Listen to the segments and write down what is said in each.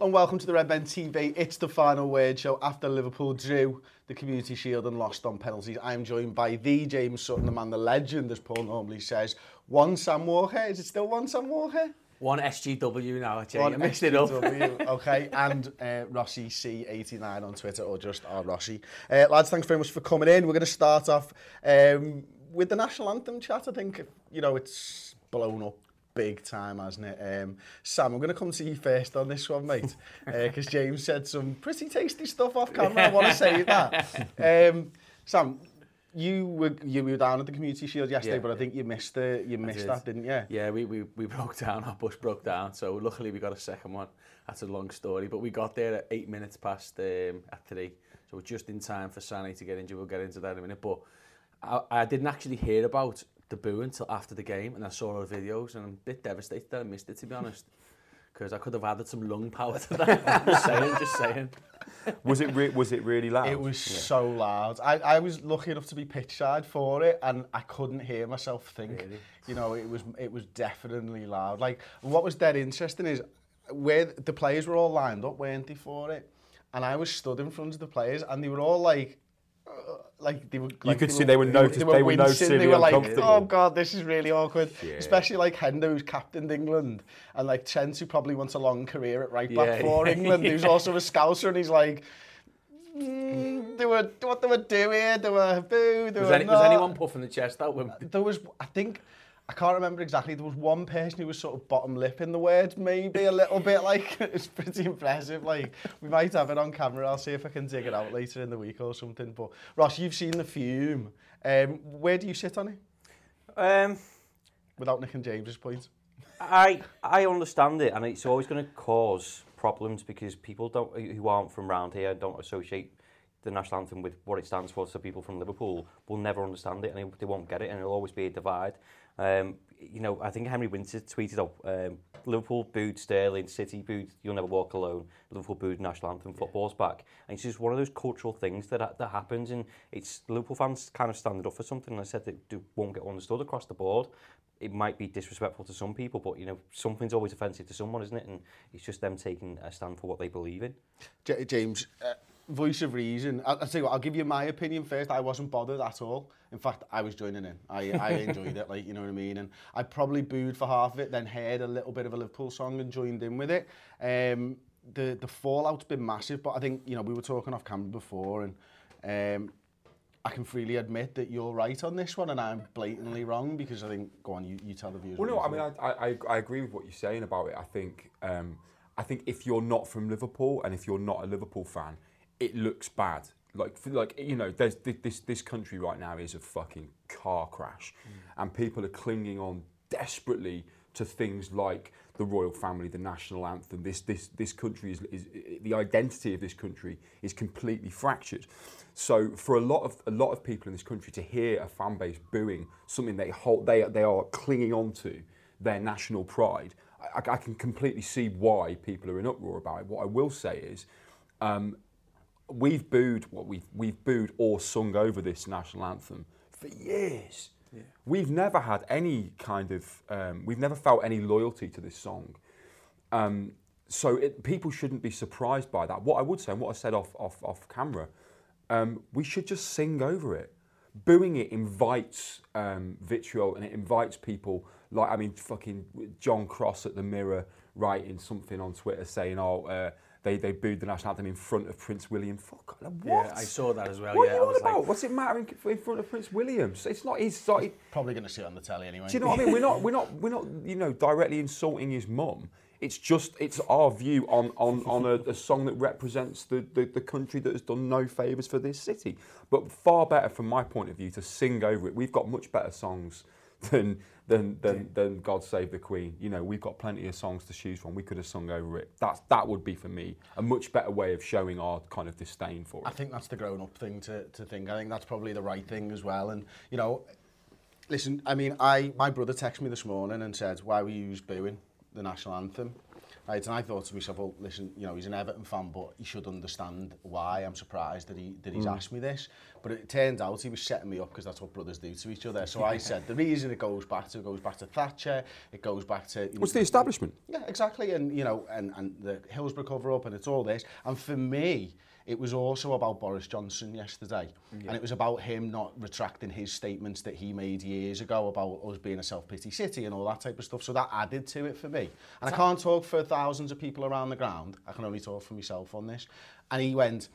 And welcome to the Red Men TV. It's the final word show after Liverpool drew the Community Shield and lost on penalties. I'm joined by the James Sutton, the man, the legend, as Paul normally says. One Sam Walker. Is it still one Sam Walker? One SGW now, Jay. One I mixed it up. SGW, okay, and uh, Rossi C89 on Twitter, or just our Rossi. Uh, lads, thanks very much for coming in. We're going to start off um, with the national anthem chat. I think, you know, it's blown up big time, hasn't it? Um, Sam, I'm going to come to you first on this one, mate, because uh, James said some pretty tasty stuff off camera. I want to say that. Um, Sam, you were you were down at the community shield yesterday, yeah, but I think you missed the you missed did. that, didn't you? Yeah, we, we we broke down. Our bus broke down, so luckily we got a second one. That's a long story, but we got there at eight minutes past um, at three, so we're just in time for Sani to get injured. We'll get into that in a minute, but. I, I didn't actually hear about the boo until after the game, and I saw all the videos, and I'm a bit devastated that I missed it, to be honest, because I could have added some lung power to that. just saying, just saying. Was it re- was it really loud? It was so loud. I, I was lucky enough to be pitch side for it, and I couldn't hear myself think. Really? You know, it was it was definitely loud. Like what was dead interesting is where the players were all lined up, weren't they, for it? And I was stood in front of the players, and they were all like. Like they were, like could see they were notice- they were wincing, noticeably They were like, "Oh God, this is really awkward." Yeah. Especially like Hendo, who's captained England, and like Trent, who probably wants a long career at right back Yeah, for yeah. England, who's also a Scouser, and he's like, mm, they were what they were doing. They were boo. They Was, were any, was anyone puffing the chest out when There was, I think, I can't remember exactly. There was one person who was sort of bottom lip in the word, maybe a little bit. Like it's pretty impressive. Like we might have it on camera. I'll see if I can dig it out later in the week or something. But Ross, you've seen the fume. Um, where do you sit on it? Um, Without Nick and James's point. I I understand it, and it's always going to cause problems because people don't who aren't from round here don't associate the national anthem with what it stands for. So people from Liverpool will never understand it, and they won't get it, and it'll always be a divide. Um, you know, I think Henry Winter tweeted out, um, Liverpool booed Sterling, City booed You'll Never Walk Alone, Liverpool booed National Anthem, football's yeah. back. And it's just one of those cultural things that that happens and it's Liverpool fans kind of standing up for something. And I said that do, won't get understood across the board. It might be disrespectful to some people, but you know, something's always offensive to someone, isn't it? And it's just them taking a stand for what they believe in. J James, uh, voice of reason. I'll, I'll tell you what, I'll give you my opinion first. I wasn't bothered at all. In fact, I was joining in. I, I enjoyed it, like, you know what I mean? And I probably booed for half of it, then heard a little bit of a Liverpool song and joined in with it. Um, the, the fallout's been massive, but I think, you know, we were talking off camera before and um, I can freely admit that you're right on this one and I'm blatantly wrong because I think, go on, you, you tell the viewers. Well, no, I mean. I, I, I agree with what you're saying about it. I think, um, I think if you're not from Liverpool and if you're not a Liverpool fan, it looks bad. Like, for- like you know, there's this this country right now is a fucking car crash, and people are clinging on desperately to things like the royal family, the national anthem. This this this country is, is the identity of this country is completely fractured. So for a lot of a lot of people in this country to hear a fan base booing something they hold, they they are clinging on to their national pride. I, I can completely see why people are in uproar about it. What I will say is. Um, we've booed what we've we've booed or sung over this national anthem for years. We've never had any kind of um, we've never felt any loyalty to this song. Um, so it, people shouldn't be surprised by that. What I would say, and what I said off off, off camera, um, we should just sing over it. Booing it invites um, vitriol and it invites people like I mean fucking John Cross at the Mirror writing something on Twitter saying oh uh, they they booed the national anthem in front of Prince William. Fuck what? Yeah, I saw that as well. What yeah, are I you on was about? like, What's it matter in, in front of Prince William? It's not his. Like, Probably going to see it on the telly anyway. do you know what I mean? We're not, we're not, we're not, you know, directly insulting his mum. It's just, it's our view on on, on a, a song that represents the, the, the country that has done no favours for this city. But far better, from my point of view, to sing over it. We've got much better songs than than than, than God Save the Queen. You know, we've got plenty of songs to choose from. We could have sung over it. That's that would be for me a much better way of showing our kind of disdain for it. I think that's the grown up thing to to think. I think that's probably the right thing as well. And you know, listen, I mean, I my brother texted me this morning and said, "Why were you booing the national anthem?" Right, and I thought to myself, well, listen, you know, he's an Everton fan, but he should understand why I'm surprised that, he, that he's mm. asked me this. But it turned out he was setting me up because that's what brothers do to each other. So I said, the reason it goes back to, it goes back to Thatcher, it goes back to... You What's know, the establishment? Yeah, exactly. And, you know, and, and the Hillsborough cover-up and it's all this. And for me, It was also about Boris Johnson yesterday, yeah. and it was about him not retracting his statements that he made years ago about us being a self-pity city and all that type of stuff. So that added to it for me. And I can't talk for thousands of people around the ground. I can only talk for myself on this. And he went,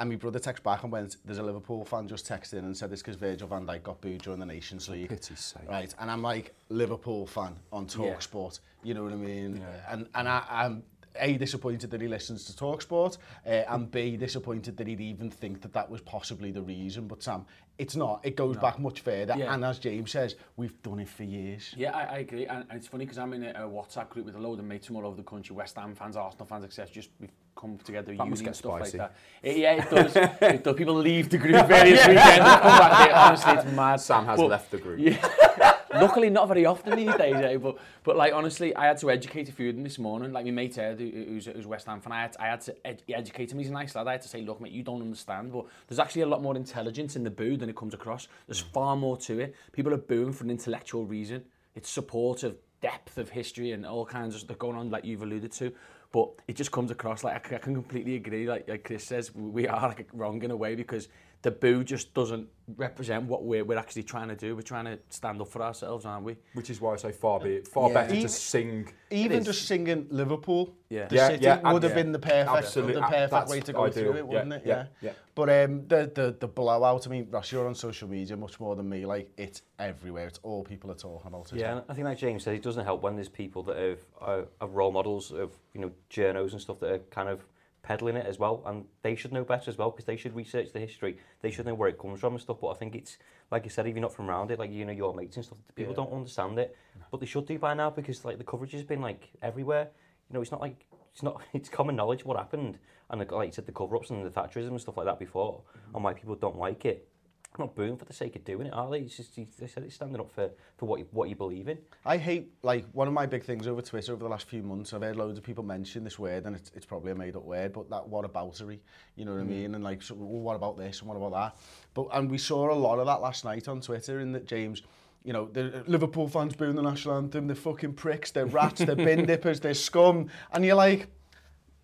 and my brother texted back and went, there's a Liverpool fan just texted in and said this because Virgil van Dijk got booed during the Nations League. pity's sake. Right, and I'm like, Liverpool fan on Talksport, yeah. you know what I mean? Yeah. And, and I, I'm A, disappointed that he listens to Talk Sport, uh, and B, disappointed that he'd even think that that was possibly the reason. But Sam, it's not. It goes back much further. Yeah. And as James says, we've done it for years. Yeah, I, I agree, and, and it's funny because I'm in a, a WhatsApp group with a load of mates from all over the country, West Ham fans, Arsenal fans, etc. Just we've come together, That must union get stuff spicy. like that. It, yeah, it does. it does. People leave the group various weekends and come back. It, honestly, it's mad. Sam has But- left the group. Yeah. Luckily, not very often these days, eh? but but like honestly, I had to educate a few of them this morning. Like my mate Ed, who- who's, who's West Ham fan, I had, I had to ed- educate him. He's a nice lad. I had to say, look, mate, you don't understand, but there's actually a lot more intelligence in the boo than it comes across. There's far more to it. People are booing for an intellectual reason. It's support of depth of history and all kinds of stuff going on, like you've alluded to. But it just comes across like I can completely agree. Like, like Chris says, we are like wrong in a way because the boo just doesn't represent what we're, we're actually trying to do. We're trying to stand up for ourselves, aren't we? Which is why I say far be it, far Yeah. better Even- to sing. Even just singing Liverpool, Yeah. the Yeah, city yeah, would have yeah. been the perfect, Absolutely. the perfect way to go ideal. through it, wouldn't it? yeah, yeah. But um, the, the the blowout. I mean, Ross, you're on social media much more than me. Like it's everywhere. It's all people are talking about. Yeah, it? and I think like James said, it doesn't help when there's people that have, are, are role models of, you know, journos and stuff that are kind of peddling it as well, and they should know better as well because they should research the history. They should know where it comes from and stuff. But I think it's like you said, if you're not from around it, like you know your mates and stuff, people yeah. don't understand it. But they should do by now because like the coverage has been like everywhere. You know, it's not like it's not it's common knowledge what happened and like, like you said the cover ups and the Thatcherism and stuff like that before mm -hmm. and why people don't like it not booing for the sake of doing it, are they? It's just they said it's standing up for, for what you, what you believe in. I hate like one of my big things over Twitter over the last few months. I've heard loads of people mention this word, and it's, it's probably a made up word, but that what aboutery, you know what mm. I hmm. mean? And like, so, well, what about this and what about that? But and we saw a lot of that last night on Twitter, in that James. you know, the uh, Liverpool fans booing the national anthem, they're fucking pricks, they're rats, they're bin dippers, they're scum. And you're like,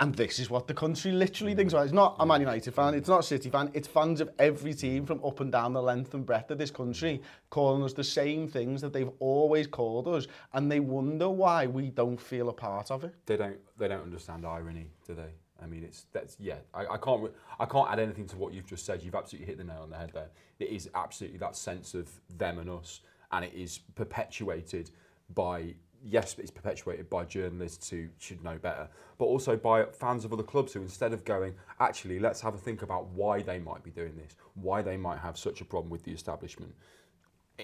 and this is what the country literally thinks mm. about. It's not a Man United fan, it's not a City fan, it's fans of every team from up and down the length and breadth of this country calling us the same things that they've always called us, and they wonder why we don't feel a part of it. They don't. They don't understand irony, do they? I mean, it's that's yeah. I, I can't. I can't add anything to what you've just said. You've absolutely hit the nail on the head there. It is absolutely that sense of them and us, and it is perpetuated by yes, it's perpetuated by journalists who should know better, but also by fans of other clubs who instead of going, actually, let's have a think about why they might be doing this, why they might have such a problem with the establishment.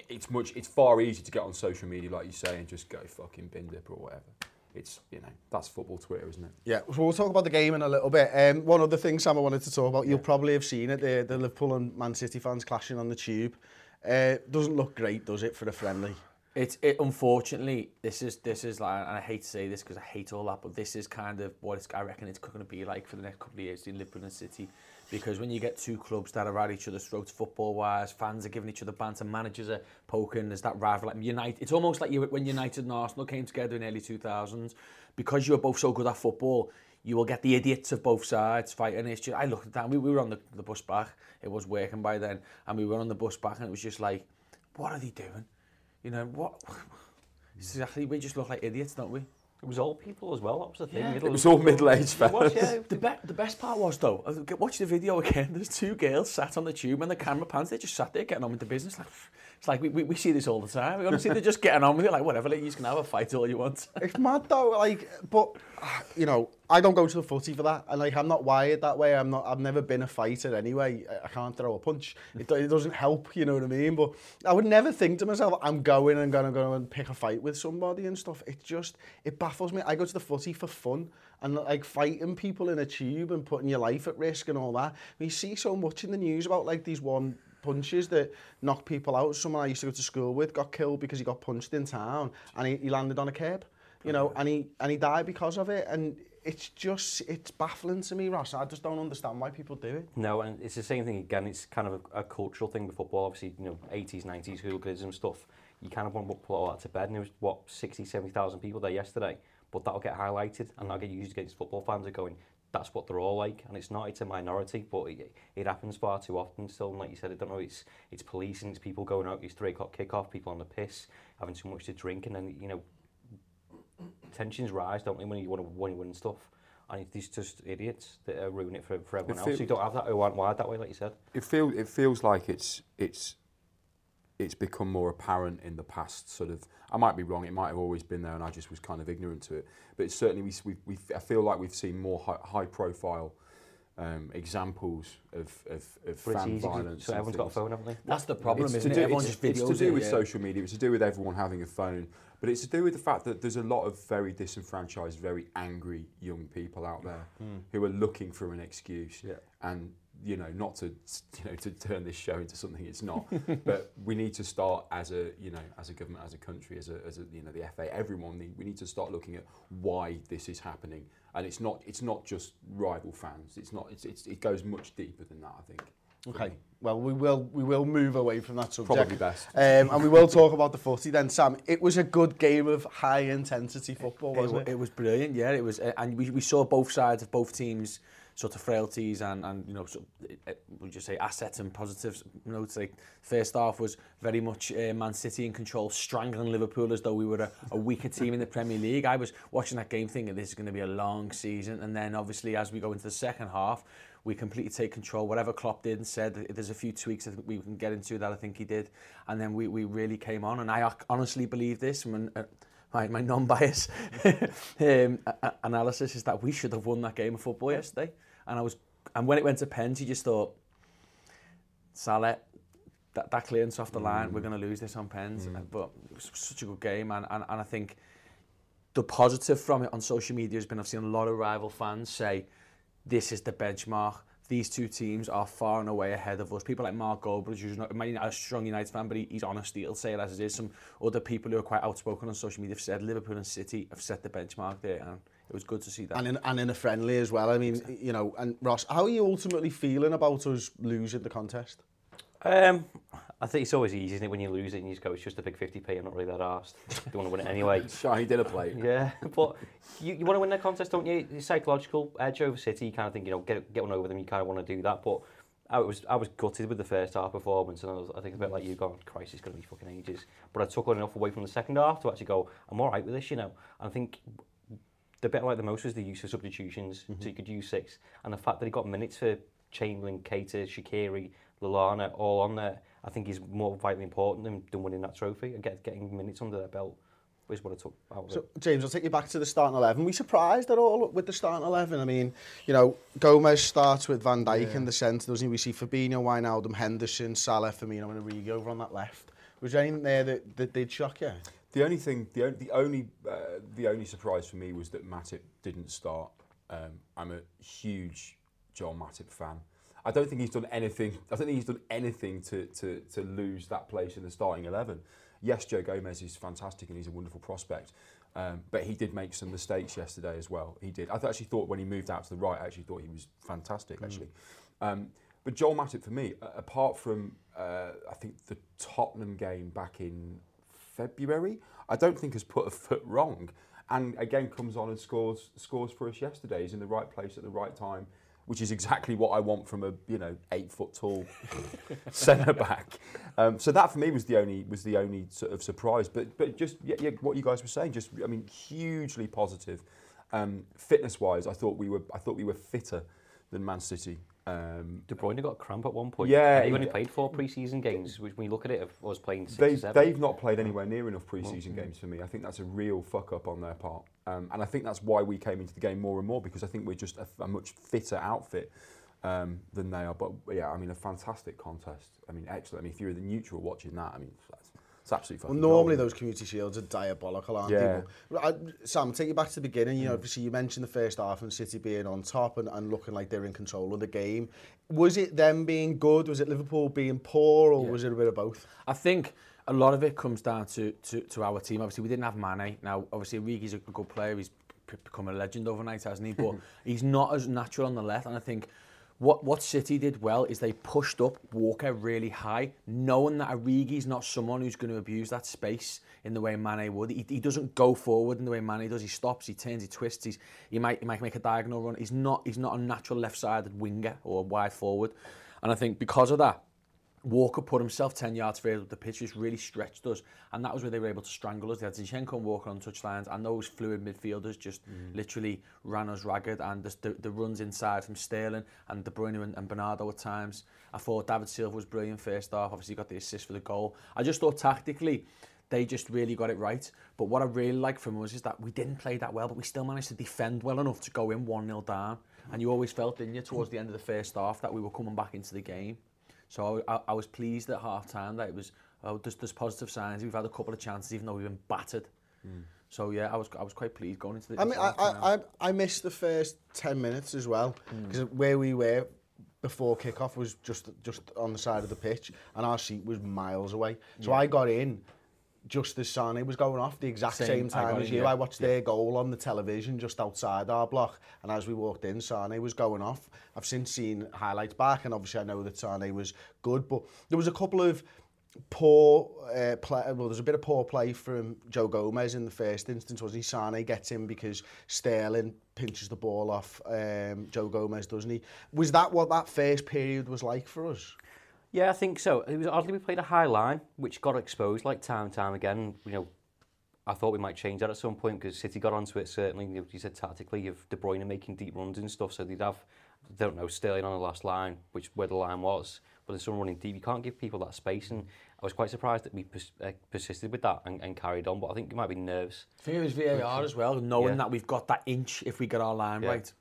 It's much. It's far easier to get on social media, like you say, and just go fucking bin dip or whatever. It's you know that's football Twitter, isn't it? Yeah, so we'll talk about the game in a little bit. Um, one other thing, Sam, I wanted to talk about, you'll probably have seen it, the, the Liverpool and Man City fans clashing on the tube. Uh, doesn't look great, does it, for a friendly? It's it, unfortunately this is this is like and I hate to say this because I hate all that, but this is kind of what it's, I reckon it's going to be like for the next couple of years in Liverpool and City, because when you get two clubs that are at each other's throats football wise, fans are giving each other banter, managers are poking, there's that rival like United. It's almost like you when United and Arsenal came together in early 2000s, because you were both so good at football. You will get the idiots of both sides fighting. It's just, I looked at that. We, we were on the, the bus back. It was working by then, and we were on the bus back, and it was just like, what are they doing? you know, what? exactly, we just look like idiots, don't we? It was old people as well, that was the thing. Yeah. Middle it was all middle-aged fellas. Yeah. the, be the best part was though, uh, watch the video again, there's two girls sat on the tube and the camera pans, they just sat there getting on with the business like, it's like we, we, we see this all the time. Honestly they're just getting on with it. Like whatever, like, you can have a fight all you want. It's mad though, like, but, you know, I don't go to the footy for that, and like I'm not wired that way. I'm not. I've never been a fighter anyway. I, I can't throw a punch. It, it doesn't help. You know what I mean? But I would never think to myself, I'm going and gonna go and pick a fight with somebody and stuff. It just it baffles me. I go to the footy for fun and like fighting people in a tube and putting your life at risk and all that. We see so much in the news about like these one punches that knock people out. Someone I used to go to school with got killed because he got punched in town and he, he landed on a curb, you know, and he, and he died because of it. And it's just, it's baffling to me, Ross. I just don't understand why people do it. No, and it's the same thing again. It's kind of a, a cultural thing with football. Obviously, you know, 80s, 90s hooliganism stuff. You kind of want to put all that to bed. And there was, what, 60, 70,000 people there yesterday. But that'll get highlighted and that'll get used against football fans are going, that's what they're all like. And it's not, it's a minority, but it, it happens far too often still. And like you said, I don't know, it's, it's policing, it's people going out, it's three o'clock kickoff, people on the piss, having too much to drink. And then, you know, tensions rise, don't they, when you want to when you win stuff. And these just idiots that are ruining it for, for everyone It else. who don't have that, who aren't wired that way, like you said. it feel it feels like it's it's it's become more apparent in the past sort of I might be wrong it might have always been there and I just was kind of ignorant to it but it's certainly we we, we I feel like we've seen more high, high profile um, examples of of, of But fan easy, 'cause- violence so and everyone's got a phone, haven't they? That's the problem, It's isn't to it? do- Everyone it's, just videos it's to do it, with yeah. social media. It's to do with everyone having a phone. But it's to do with the fact that there's a lot of very disenfranchised, very angry young people out there who are looking for an excuse. Yeah. And you know, not to you know to turn this show into something it's not. but we need to start as a you know as a government, as a country, as a, as a you know the FA, everyone. need- We need to start looking at why this is happening. And it's not it's not just rival fans. It's not it's, it's it goes much deeper than that. I think. Okay. Well, we will we will move away from that subject. Probably best. Um, and we will talk about the footy then, Sam. It was a good game of high intensity football, It, wasn't wa- it? it was brilliant, yeah. It was, uh, and we, we saw both sides of both teams, sort of frailties and, and you know, so, uh, would you say assets and positives. You know, like first half was very much uh, Man City in control, strangling Liverpool as though we were a, a weaker team in the Premier League. I was watching that game thinking this is going to be a long season, and then obviously as we go into the second half, we completely take control. Whatever Klopp did and said, there's a few tweaks that we can get into that I think he did, and then we, we really came on. And I honestly believe this from uh, my, my non-bias um, analysis is that we should have won that game of football yesterday. And I was, and when it went to pens, he just thought, Salah, that, that clearance off the mm. line, we're mm. going to lose this on pens. Mm. But it was such a good game, and, and, and I think the positive from it on social media has been I've seen a lot of rival fans say, this is the benchmark. These two teams are far and away ahead of us. People like Mark Goldbridge, who's not, not a strong United fan, but he, he's honest, he'll say it as it is. Some other people who are quite outspoken on social media have said Liverpool and City have set the benchmark there. And it was good to see that. and in, and in a friendly as well. I mean, you know, and Ross, how are you ultimately feeling about us losing the contest? Um, I think it's always easy, isn't it, when you lose it and you just go, it's just a big 50p, I'm not really that arsed. Don't want to win it anyway. Shiny dinner plate. Yeah, but you, you want to win that contest, don't you? It's psychological edge over City. You kind of think, you know, get get one over them. You kind of want to do that. But I was I was gutted with the first half performance, and I, was, I think a bit like you, going, Christ, it's going to be fucking ages. But I took on enough away from the second half to actually go, I'm all right with this, you know. And I think the bit I like the most was the use of substitutions. Mm-hmm. So you could use six, and the fact that he got minutes for Chamberlain, Cater, Shakiri, Lalana, all on there. I think is more vitally important than, than winning that trophy and get, getting minutes under their belt is what I took out of so, it. James, I'll take you back to the starting 11. Were surprised at all with the starting 11? I mean, you know, Gomez starts with Van Dijk yeah. in the centre, doesn't he? We see Fabinho, Wijnaldum, Henderson, Salah, Firmino and Origi over on that left. Was there anything there that, that did shock you? The only thing, the only, the only, uh, the only surprise for me was that Matip didn't start. Um, I'm a huge Joel Matip fan. I don't think he's done anything. I don't think he's done anything to, to, to lose that place in the starting eleven. Yes, Joe Gomez is fantastic and he's a wonderful prospect, um, but he did make some mistakes yesterday as well. He did. I th- actually thought when he moved out to the right, I actually thought he was fantastic. Actually, um, but Joel Matip for me, apart from uh, I think the Tottenham game back in February, I don't think has put a foot wrong. And again, comes on and scores scores for us yesterday. He's in the right place at the right time, which is exactly what I want from a you know eight foot tall centre back. Um, so that for me was the only was the only sort of surprise. But but just yeah, yeah, what you guys were saying, just I mean hugely positive. Um, fitness wise, I thought we were I thought we were fitter than Man City. Um, De Bruyne got a cramp at one point. Yeah, he only played four pre-season games, which when you look at it, of us playing six They've, or seven. they've not played anywhere near enough pre-season games for me. I think that's a real fuck up on their part, um, and I think that's why we came into the game more and more because I think we're just a, a much fitter outfit um, than they are. But yeah, I mean, a fantastic contest. I mean, excellent. I mean, if you're the neutral watching that, I mean, It's absolutely fucking well, normally those community shields are diabolical, aren't yeah. they? I, Sam, take you back to the beginning. You know, mm. obviously you mentioned the first half and City being on top and, and looking like they're in control of the game. Was it them being good? Was it Liverpool being poor, or yeah. was it a bit of both? I think a lot of it comes down to, to, to our team. Obviously, we didn't have Mane. Now, obviously, Rigi's a good player. He's become a legend overnight, hasn't he? But he's not as natural on the left, and I think what, what City did well is they pushed up Walker really high, knowing that Origi's not someone who's going to abuse that space in the way Mane would. He, he doesn't go forward in the way Mane does. He stops, he turns, he twists. He's, he might he might make a diagonal run. He's not he's not a natural left-sided winger or wide forward. And I think because of that, Walker put himself 10 yards further up the pitch, which really stretched us. And that was where they were able to strangle us. They had Zinchenko and Walker on touchlines, and those fluid midfielders just mm. literally ran us ragged. And the, the, the runs inside from Sterling and De Bruyne and, and Bernardo at times. I thought David Silva was brilliant first half. Obviously, got the assist for the goal. I just thought tactically, they just really got it right. But what I really like from us is that we didn't play that well, but we still managed to defend well enough to go in 1 0 down. And you always felt, didn't you, towards the end of the first half, that we were coming back into the game. So I, I, I was pleased at half time that it was oh, there's, there's positive signs. We've had a couple of chances even though we've been battered. Mm. So yeah, I was I was quite pleased going into the. I mean, I, I, I I missed the first 10 minutes as well hmm. because mm. where we were before kick off was just just on the side of the pitch and our seat was miles away. So yeah. I got in just as Sane was going off the exact same, same time as you. Yeah. I watched yeah. their goal on the television just outside our block, and as we walked in, Sane was going off. I've since seen highlights back, and obviously I know that Sane was good, but there was a couple of poor uh, play, uh, well there's a bit of poor play from Joe Gomez in the first instance was he Sane gets him because Sterling pinches the ball off um, Joe Gomez doesn't he was that what that first period was like for us Yeah, I think so. It was oddly we played a high line, which got exposed like time and time again. You know, I thought we might change that at some point because City got onto it. Certainly, you, know, you said tactically, of De Bruyne making deep runs and stuff, so they'd have, I don't know, Sterling on the last line, which where the line was, but there's someone running deep. You can't give people that space, and I was quite surprised that we pers- uh, persisted with that and, and carried on. But I think it might be nerves. I think it was VAR as well, knowing Yeah. that we've got that inch if we get our line Yeah. right.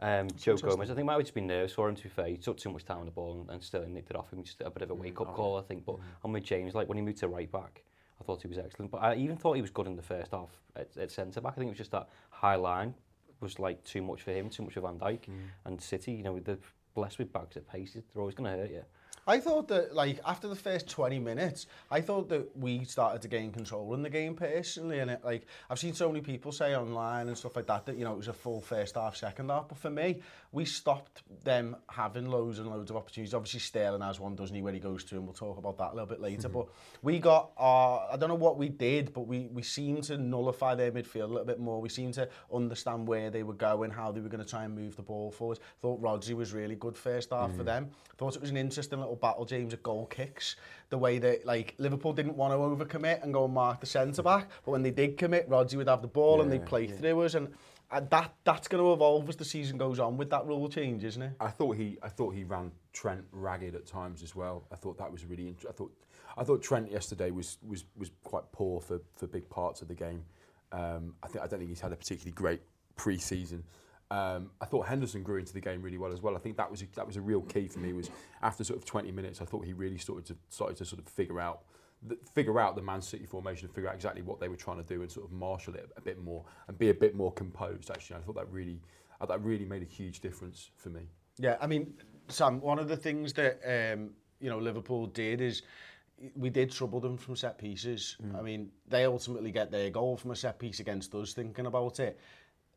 um, Joe Gomez. I think might have just been nervous for him, to be fair. He took too much time on the ball and, and Sterling nicked it off him. Just a bit of a mm, wake-up oh, call, I think. But mm. on with James. Like, when he moved to right back, I thought he was excellent. But I even thought he was good in the first half at, at centre-back. I think it was just that high line was, like, too much for him, too much for Van Dijk. Mm. And City, you know, they're blessed with bags of paces. They're always going to hurt you. I thought that, like, after the first 20 minutes, I thought that we started to gain control in the game personally. And, it, like, I've seen so many people say online and stuff like that that, you know, it was a full first half, second half. But for me, we stopped them having loads and loads of opportunities. Obviously, Sterling has one, doesn't he, when he goes to, and we'll talk about that a little bit later. Mm-hmm. But we got our, I don't know what we did, but we, we seemed to nullify their midfield a little bit more. We seemed to understand where they were going, how they were going to try and move the ball forward. thought Rodri was really good first half for mm. them. thought it was an interesting little battle, James, at goal kicks. The way that, like, Liverpool didn't want to overcommit and go and mark the centre back, but when they did commit, Rodri would have the ball and they'd play through us. And uh, that that's going to evolve as the season goes on with that rule change, isn't it? I thought he, I thought he ran Trent ragged at times as well. I thought that was really. Int- I thought, I thought Trent yesterday was was was quite poor for for big parts of the game. Um, I think I don't think he's had a particularly great pre-season. Um, I thought Henderson grew into the game really well as well. I think that was a, that was a real key for me was after sort of 20 minutes, I thought he really started to started to sort of figure out figure out the Man City formation and figure out exactly what they were trying to do and sort of marshal it a bit more and be a bit more composed. Actually, I thought that really uh, that really made a huge difference for me. Yeah, I mean, Sam, one of the things that um, you know Liverpool did is we did trouble them from set pieces. Mm. I mean, they ultimately get their goal from a set piece against us. Thinking about it.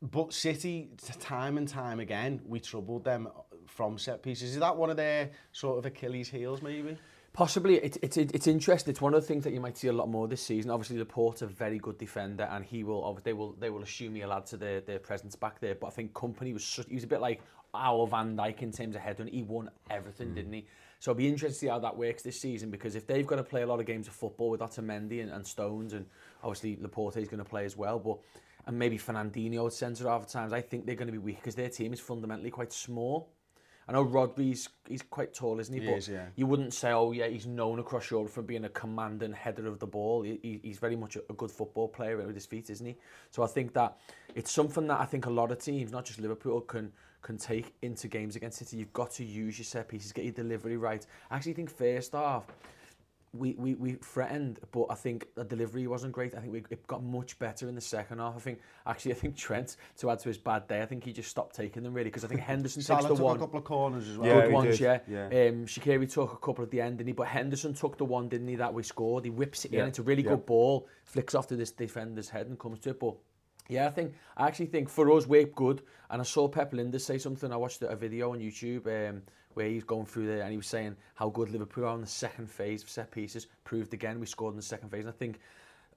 But City, time and time again, we troubled them uh, from set pieces. Is that one of their sort of Achilles heels, maybe? Possibly, it, it's it's interesting. It's one of the things that you might see a lot more this season. Obviously, Laporte's a very good defender, and he will. They will. They will assume he'll add to their, their presence back there. But I think Kompany was. Such, he was a bit like our Van Dijk in terms of head, and he won everything, hmm. didn't he? So it'll be interesting to see how that works this season because if they've got to play a lot of games of football with Otamendi and, and Stones, and obviously Laporte is going to play as well, but and maybe Fernandinho at centre half at times, I think they're going to be weak because their team is fundamentally quite small. I know Rodri's he's quite tall, isn't he? he but is, yeah. you wouldn't say, oh yeah, he's known across Europe for being a commanding header of the ball. He, he's very much a good football player with his feet, isn't he? So I think that it's something that I think a lot of teams, not just Liverpool, can can take into games against City. You've got to use your set pieces, get your delivery right. I actually think first half, we, we, we threatened, but I think the delivery wasn't great. I think we, it got much better in the second half. I think actually, I think Trent, to add to his bad day, I think he just stopped taking them really because I think Henderson takes the took one. a couple of corners as well. Yeah, good ones, did, yeah. yeah. Um, Shaqiri took a couple at the end, didn't he? But Henderson took the one, didn't he? That we scored. He whips it Yeah, in. It's a really yeah. good ball. Flicks off to this defender's head and comes to it. But yeah, I think I actually think for us we're good. And I saw Pep Lijnders say something. I watched a video on YouTube um, where he's going through there and he was saying how good Liverpool are in the second phase of set pieces. Proved again we scored in the second phase. And I think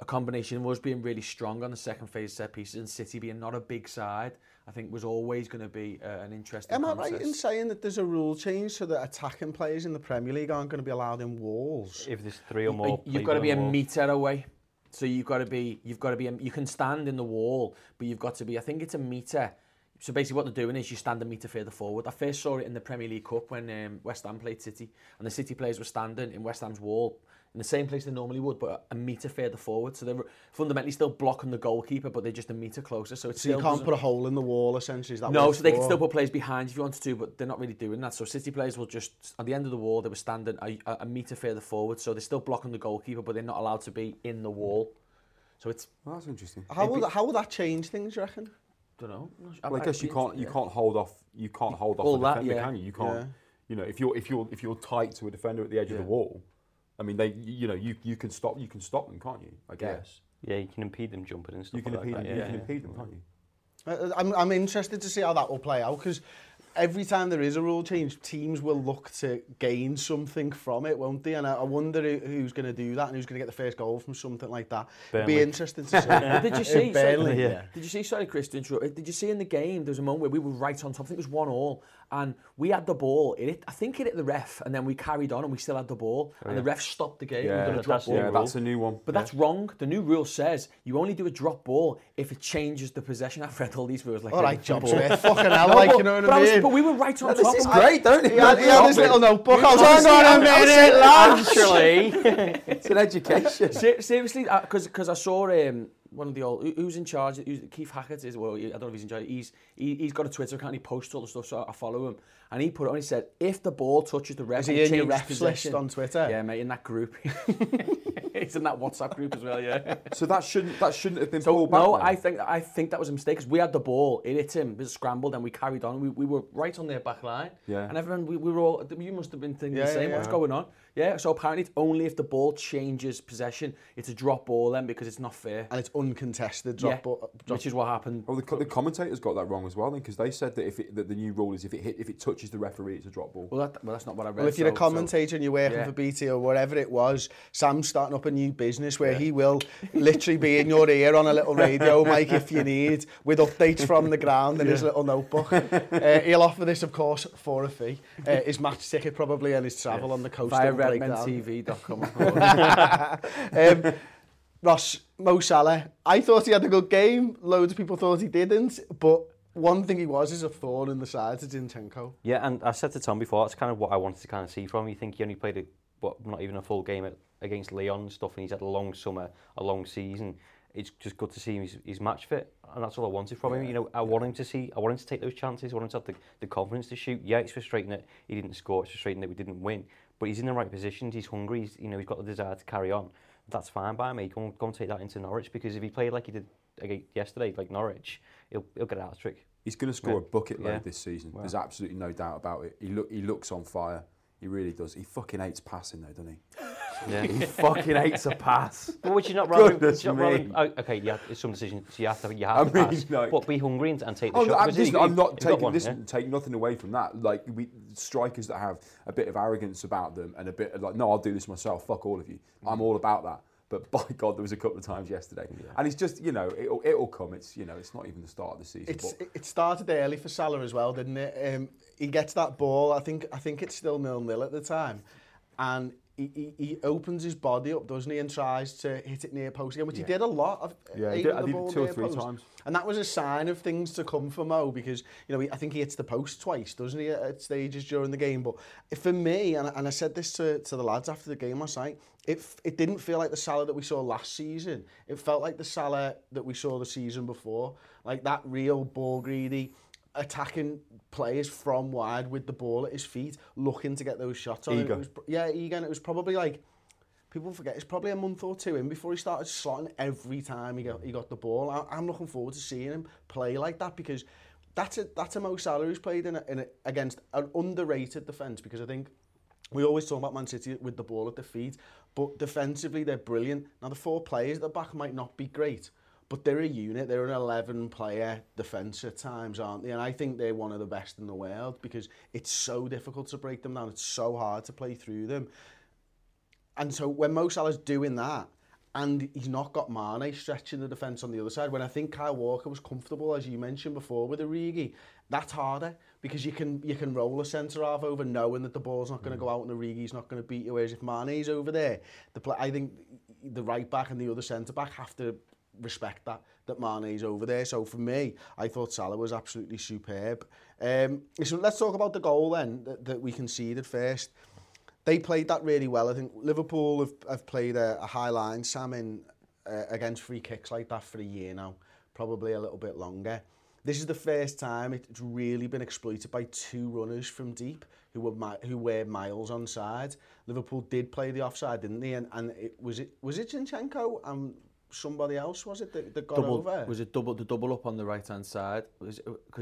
a combination of us being really strong on the second phase set pieces and City being not a big side, I think was always going to be uh, an interesting Am I right in saying that there's a rule change so that attacking players in the Premier League aren't going to be allowed in walls? If there's three or more, you've got to be a meter away. So you've got to be, you've got to be, you can stand in the wall, but you've got to be, I think it's a meter. So basically what they're doing is you stand a metre further forward. I first saw it in the Premier League Cup when um, West Ham played City, and the City players were standing in West Ham's wall in the same place they normally would, but a metre further forward. So they're fundamentally still blocking the goalkeeper, but they're just a metre closer. So it's So you can't doesn't- put a hole in the wall, essentially. Is that no, so they can still put players behind if you wanted to, but they're not really doing that. So City players will just, at the end of the wall, they were standing a, a a metre further forward, so they're still blocking the goalkeeper, but they're not allowed to be in the wall. So it's, Well, that's interesting. How will, how will that change things, you reckon? Don't know. Well, I guess you can't you can't hold off you can't hold off All a that, defender, yeah. can you? You can't. Yeah. You know, if you're if you're if you're tight to a defender at the edge of the wall, I mean, they you know you you can stop you can stop them, can't you? I guess Yeah, you can impede them jumping and stuff you can like impede that. them. yeah, you can yeah. impede them, can't you? Uh, I'm, I'm interested to see how that will play out because every time there is a rule change, teams will look to gain something from it, won't they? And I, I wonder who, who's going to do that and who's going to get the first goal from something like that. It'd be interesting to see. well, did you see? Burnley, sorry, yeah. Did you see? Sorry, Chris. Did you see in the game? There was a moment where we were right on top. I think it was one all, and we had the ball. It hit, I think it hit the ref, and then we carried on, and we still had the ball, and the ref stopped the game. Yeah, done drop that's- Yeah, that's a new one. But that's wrong. The new rule says you only do a drop ball if it changes the possession. I've read all these rules. Like All right, every John. Smith, fucking hell, No, like, but, you know what but I was- but we were right on this top. is of great, don't He had, he had this little notebook. I was hang on a minute, lad. Actually, It's an education. Seriously, because because I saw um, one of the old who's in charge? Who's, Keith Hackett is well I don't know if he's in charge. He's he, he's got a Twitter account he posts all the stuff so I follow him. And he put it on. He said, if the ball touches the ref, Is he in your changes refs list possession- on Twitter? Yeah, mate, in that group. he's in that WhatsApp group as well. Yeah. So that shouldn't that shouldn't have been So pulled back. no, then? I think I think that was a mistake because we had the ball, it hit him, it scrambled, and we carried on. We, we were right on their back line, Yeah. and everyone we, we were all. You must have been thinking Yeah, the same. yeah, What's yeah. going on? Yeah. So apparently, it's only if the ball changes possession, it's a drop ball then because it's not fair. And it's uncontested drop yeah, ball. Drop. which is what happened. Well, the, the commentators got that wrong as well, then, because they said that if it, that the new rule is if it hit if it touches the referee, it's a drop ball. Well, that, well, that's not what I read. Well, if you're so- a so- commentator and you're working yeah. for BT or whatever it was, Sam's starting up a new business where he will literally be in your ear on a little radio mic if you need, with updates from the ground in his little notebook. uh, he'll offer this, of course, for a fee. Uh, his match ticket probably and his travel on the coast. via redmentv.com. um, Ross, Mo Salah, I thought he had a good game. Loads of people thought he didn't, but one thing he was is a thorn in the side to Zinchenko. yeah, and I said to Tom before, that's kind of what I wanted to kind of see from him. You think he only played a, what, not even a full game at, against Lyon and stuff, and he's had a long summer, a long season. It's just good to see him. He's, he's match fit, and that's all I wanted from him. You know, I want him to see, I want him to take those chances. I want him to have the, the confidence to shoot. Yeah, it's frustrating that he didn't score. It's frustrating that we didn't win. But he's in the right positions. He's hungry. He's, you know, he's got the desire to carry on. That's fine by me. Go, and- go and take that into Norwich because if he played like he did again yesterday, like Norwich, he'll, he'll get out of trick. He's going to score Yeah. a bucket load Yeah. this season. There's absolutely no doubt about it. He look he looks on fire. He really does. He fucking hates passing though, doesn't he? Yeah. He fucking hates a pass. But would you not rather, Goodness which is not rather oh, okay, yeah, it's some decision. So you have to, you have I to mean, pass, like- but be hungry and, and take the Oh, shot. no, I'm, because I'm not taking one, this. yeah. Take nothing away from that. Like we strikers that have a bit of arrogance about them and a bit of like, no, I'll do this myself. Fuck all of you. I'm mm-hmm. all about that. But by God, there was a couple of times yesterday, and it's just you know it'll, it'll come. It's you know it's not even the start of the season. It's, but it- it started early for Salah as well, didn't it? Um, he gets that ball. I think I think it's still nil nil at the time, and he, he, he opens his body up, doesn't he, and tries to hit it near post again, which yeah. he did a lot of yeah, he did, I did it two or three post. times. And that was a sign of things to come for Mo because, you know, he, I think he hits the post twice, doesn't he, at stages during the game. But for me, and, and I said this to, to the lads after the game last night, it, it didn't feel like the Salah that we saw last season. It felt like the Salah that we saw the season before. Like that real ball greedy, attacking players from wide with the ball at his feet, looking to get those shots on. And Eager. It was, yeah, eager. And it was probably like, people forget, it's probably a month or two in before he started slotting every time he got, he got the ball. I, I'm looking forward to seeing him play like that because that's a, that's a Mo Salah who's played in, a, in a, against an underrated defence because I think we always talk about Man City with the ball at their feet, but defensively they're brilliant. Now the four players at the back might not be great, but they're a unit. They're an 11 player defence at times, aren't they? And I think they're one of the best in the world because it's so difficult to break them down. It's so hard to play through them. And so when Mo Salah's doing that, and he's not got Mane stretching the defence on the other side, when I think Kyle Walker was comfortable, as you mentioned before, with Origi, that's harder because you can you can roll a centre half over knowing that the ball's not going to go mm. out and Origi's not going to beat you. Whereas if Mane's over there, the play, I think the right back and the other centre back have to respect that that Mane's over there. So for me, I thought Salah was absolutely superb. Um, so let's talk about the goal then that, that we conceded first. They played that really well. I think Liverpool have, have played a, a high line, Sam, in, uh, against free kicks like that for a year now, probably a little bit longer. This is the first time it's really been exploited by two runners from deep who were who were miles onside. Liverpool did play the offside, didn't they? And, and it was it was it Zinchenko and somebody else, was it, that, that got double, over? Was it double, the double up on the right-hand side? Because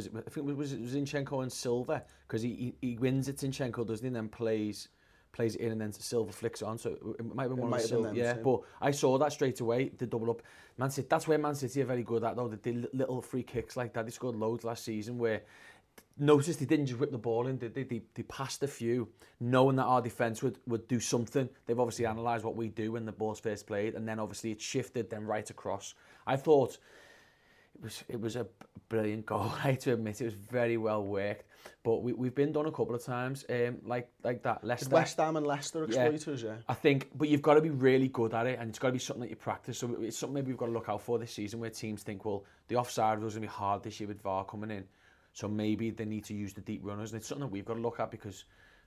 I think it was, it was Inchenko and Silva, because he, he, he wins it, Inchenko, doesn't he, and then plays plays it in and then Silva flicks it on. So it might have been it one of Silva, yeah. Too. But I saw that straight away, the double up. Man City, that's where Man City are very good at though. They did little free kicks like that. They scored loads last season where Notice they didn't just whip the ball in, did they? They, they passed a few, knowing that our defence would, would do something. They've obviously analysed what we do when the ball's first played, and then obviously it shifted then right across. I thought it was it was a brilliant goal. I have to admit it was very well worked. But we we've been done a couple of times, um, like like that. Leicester. Did West Ham and Leicester exploiters, yeah. I think, but you've got to be really good at it, and it's got to be something that you practice. So it's something maybe we've got to look out for this season, where teams think, well, the offside was going to be hard this year with VAR coming in, so maybe they need to use the deep runners. And it's something that we've got to look at because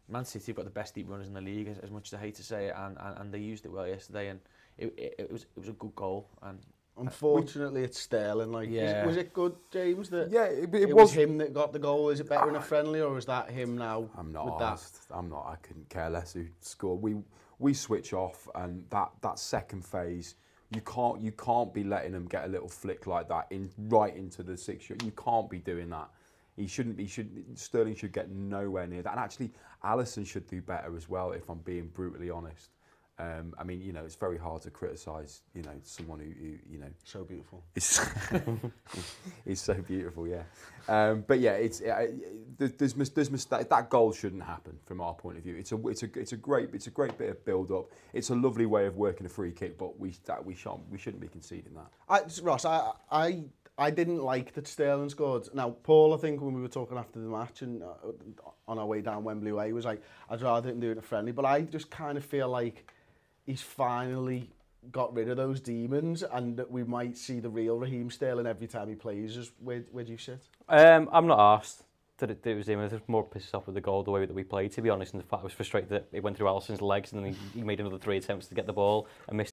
Man City have got the best deep runners in the league, as, as much as I hate to say it, and, and, and they used it well yesterday, and it, it, it was it was a good goal, and uh, Unfortunately, it's Sterling. Like, is was it good, James? That Yeah, it, it, it, was. was him that got the goal. Is it better in a friendly, or is that him now? I'm not with that? I'm not. I couldn't care less who scored. We we switch off, and that that second phase, you can't you can't be letting them get a little flick like that in right into the six. You can't be doing that. He shouldn't. He should. Sterling should get nowhere near that. And actually, Alisson should do better as well. If I'm being brutally honest. Um, I mean, you know, it's very hard to criticise, you know, someone who, who you know, So beautiful. it's, it's so beautiful, yeah. Um, but yeah, it's uh, there's mis- there's mistake. That goal shouldn't happen from our point of view. It's a it's a it's a great it's a great bit of build up. It's a lovely way of working a free kick, but we that we shan't we shouldn't be conceding that. I, Ross, I, I, I didn't like that Sterling scored. Now, Paul, I think when we were talking after the match and uh, on our way down Wembley Way, was like, I'd rather him in a friendly. But I just kind of feel like he's finally got rid of those demons and that we might see the real Raheem Sterling every time he plays. Just where, where do you sit? Um, I'm not asked that it, it was him. I was more pissed off with the goal the way that we played, to be honest. And the fact I was frustrated that it went through Allison's legs and then he, he made another three attempts to get the ball and missed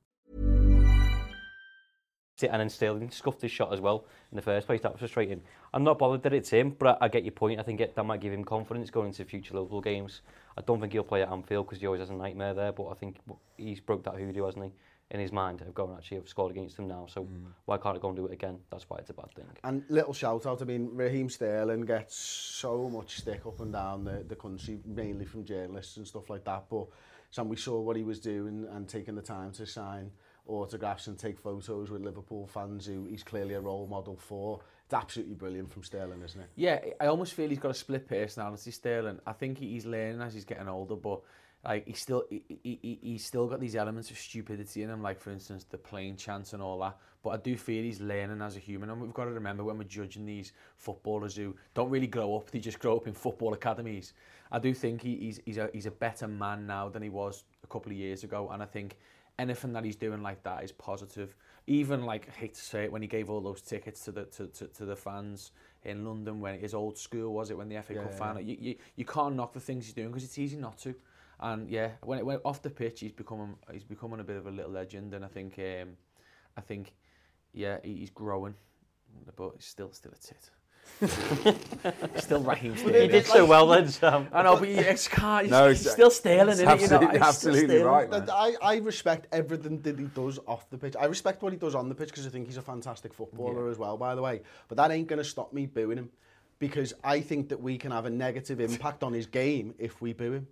and then Sterling scuffed his shot as well in the first place. That was frustrating. I'm not bothered that it's him, but I, I get your point. I think it, that might give him confidence going into future Liverpool games. I don't think he'll play at Anfield because he always has a nightmare there, but I think he's broke that hoodoo, hasn't he? In his mind of going actually have scored against them now, so mm. why can't I go and do it again? That's why it's a bad thing. And little shout out, I mean, Raheem Sterling gets so much stick up and down the, the country, mainly from journalists and stuff like that. But Sam, we saw what he was doing and taking the time to sign autographs and take photos with Liverpool fans who he's clearly a role model for. It's absolutely brilliant from Sterling, isn't it? Yeah, I almost feel he's got a split personality, Sterling. I think he's learning as he's getting older, but like he's still he, he, he- he's still got these elements of stupidity in him, like for instance the playing chance and all that. But I do feel he's learning as a human, and we've got to remember when we're judging these footballers who don't really grow up; they just grow up in football academies. I do think he, he's he's a he's a better man now than he was a couple of years ago, and I think anything that he's doing like that is positive. Even like I hate to say it, when he gave all those tickets to the to, to, to the fans in London when his old school was it when the FA Cup Yeah, final, you, you you can't knock the things he's doing because it's easy not to. And yeah, when it went off the pitch, he's becoming he's becoming a bit of a little legend, and I think um, I think yeah he's growing, but he's still still a tit. still Raheem He did so well then, Sam. I know, but he, it's can't, he's, No, he's it's- still Sterling, isn't it? You know, absolutely- he's absolutely right, man. I, I respect everything that he does off the pitch. I respect what he does on the pitch because I think he's a fantastic footballer as well, by the way. But that ain't going to stop me booing him because I think that we can have a negative impact on his game if we boo him.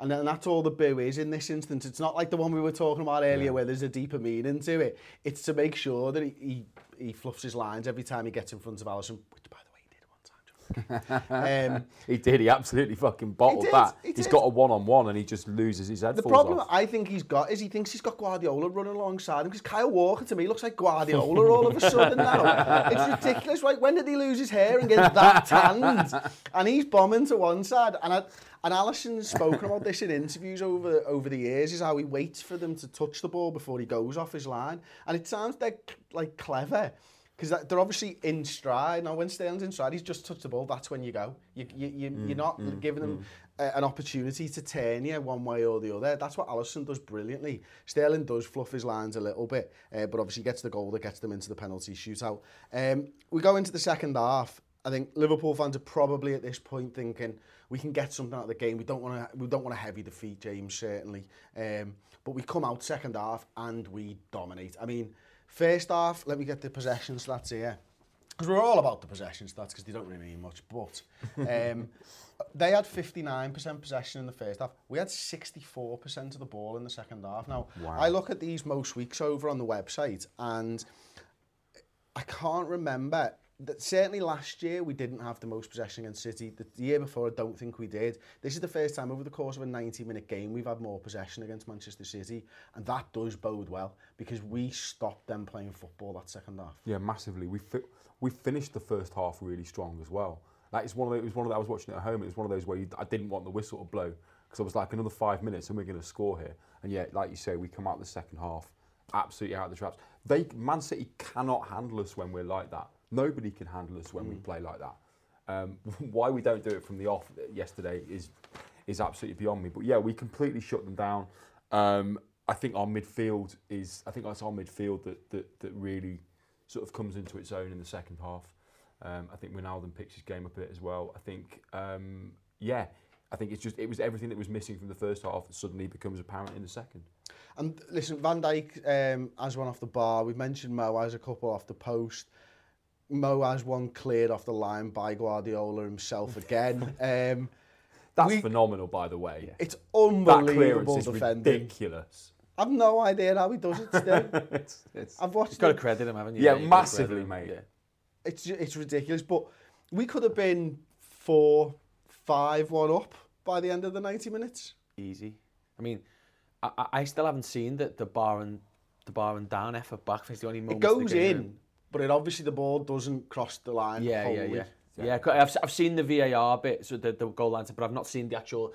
And then that's all the boo is in this instance. It's not like the one we were talking about earlier where there's a deeper meaning to it. It's to make sure that he, he, he fluffs his lines every time he gets in front of Alisson, which, by the way, he did one time. um, He did. He absolutely fucking bottled did, that. he He's did. got a one-on-one and he just loses his head. The problem off. I think he's got is he thinks he's got Guardiola running alongside him because Kyle Walker to me looks like Guardiola all of a sudden now. It's ridiculous. Right? When did he lose his hair and get that tanned? And he's bombing to one side. And I, and Alisson's spoken about this in interviews over over the years. Is how he waits for them to touch the ball before he goes off his line. And it sounds like like clever. Because they're obviously in stride. Now, when Sterling's in stride, he's just touched the ball. That's when you go. You, you, you, you're not giving them uh, an opportunity to turn you one way or the other. That's what Alisson does brilliantly. Sterling does fluff his lines a little bit, uh, but obviously gets the goal that gets them into the penalty shootout. Um, we go into the second half. I think Liverpool fans are probably at this point thinking we can get something out of the game. We don't want to. We don't want a heavy defeat, James certainly. Um, but we come out second half and we dominate. I mean, First half, let me get the possession stats here. Because we're all about the possession stats because they don't really mean much. But um, they had 59% possession in the first half. We had 64% of the ball in the second half. Now, wow. I look at these most weeks over on the website and I can't remember Certainly last year we didn't have the most possession against City. The, year before I don't think we did. This is the first time over the course of a 90 minute game we've had more possession against Manchester City and that does bode well because we stopped them playing football that second half. Yeah, massively. We fi- we finished the first half really strong as well. Like it's one of the, it was one of the, I was watching it at home. It was one of those where you, I didn't want the whistle to blow because I was like another five minutes and we're going to score here. And yet, like you say, we come out the second half absolutely out of the traps. They Man City cannot handle us when we're like that. Nobody can handle us when we play like that. Um, why we don't do it from the off yesterday is is absolutely beyond me. But yeah, we completely shut them down. Um, I think our midfield is. I think it's our midfield that, that that really sort of comes into its own in the second half. Um, I think Wijnaldum picks his game up a bit as well. I think, um, yeah, I think it's just it was everything that was missing from the first half that suddenly becomes apparent in the second. And listen, Van Dijk um, has one off the bar. We've mentioned Mo has a couple off the post. Mo has one cleared off the line by Guardiola himself again. um, That's We- phenomenal, by the way. it's that clearance unbelievable is defending. ridiculous. I've no idea how he does it still. it's, it's, I've watched You've got to credit him, haven't you? Yeah, you've got to massively, credit him, mate. Yeah. It's it's ridiculous, but we could have been four, five, one up by the end of the 90 minutes. Easy. I mean, I, I- I still haven't seen the, the bar and the bar and down effort back. It's the only It moment. of the goes game. in, but it obviously the ball doesn't cross the line. Yeah, yeah, wholly. yeah. Yeah, 'cause I've, I've seen the VAR bit, so the, the goal line, but I've not seen the actual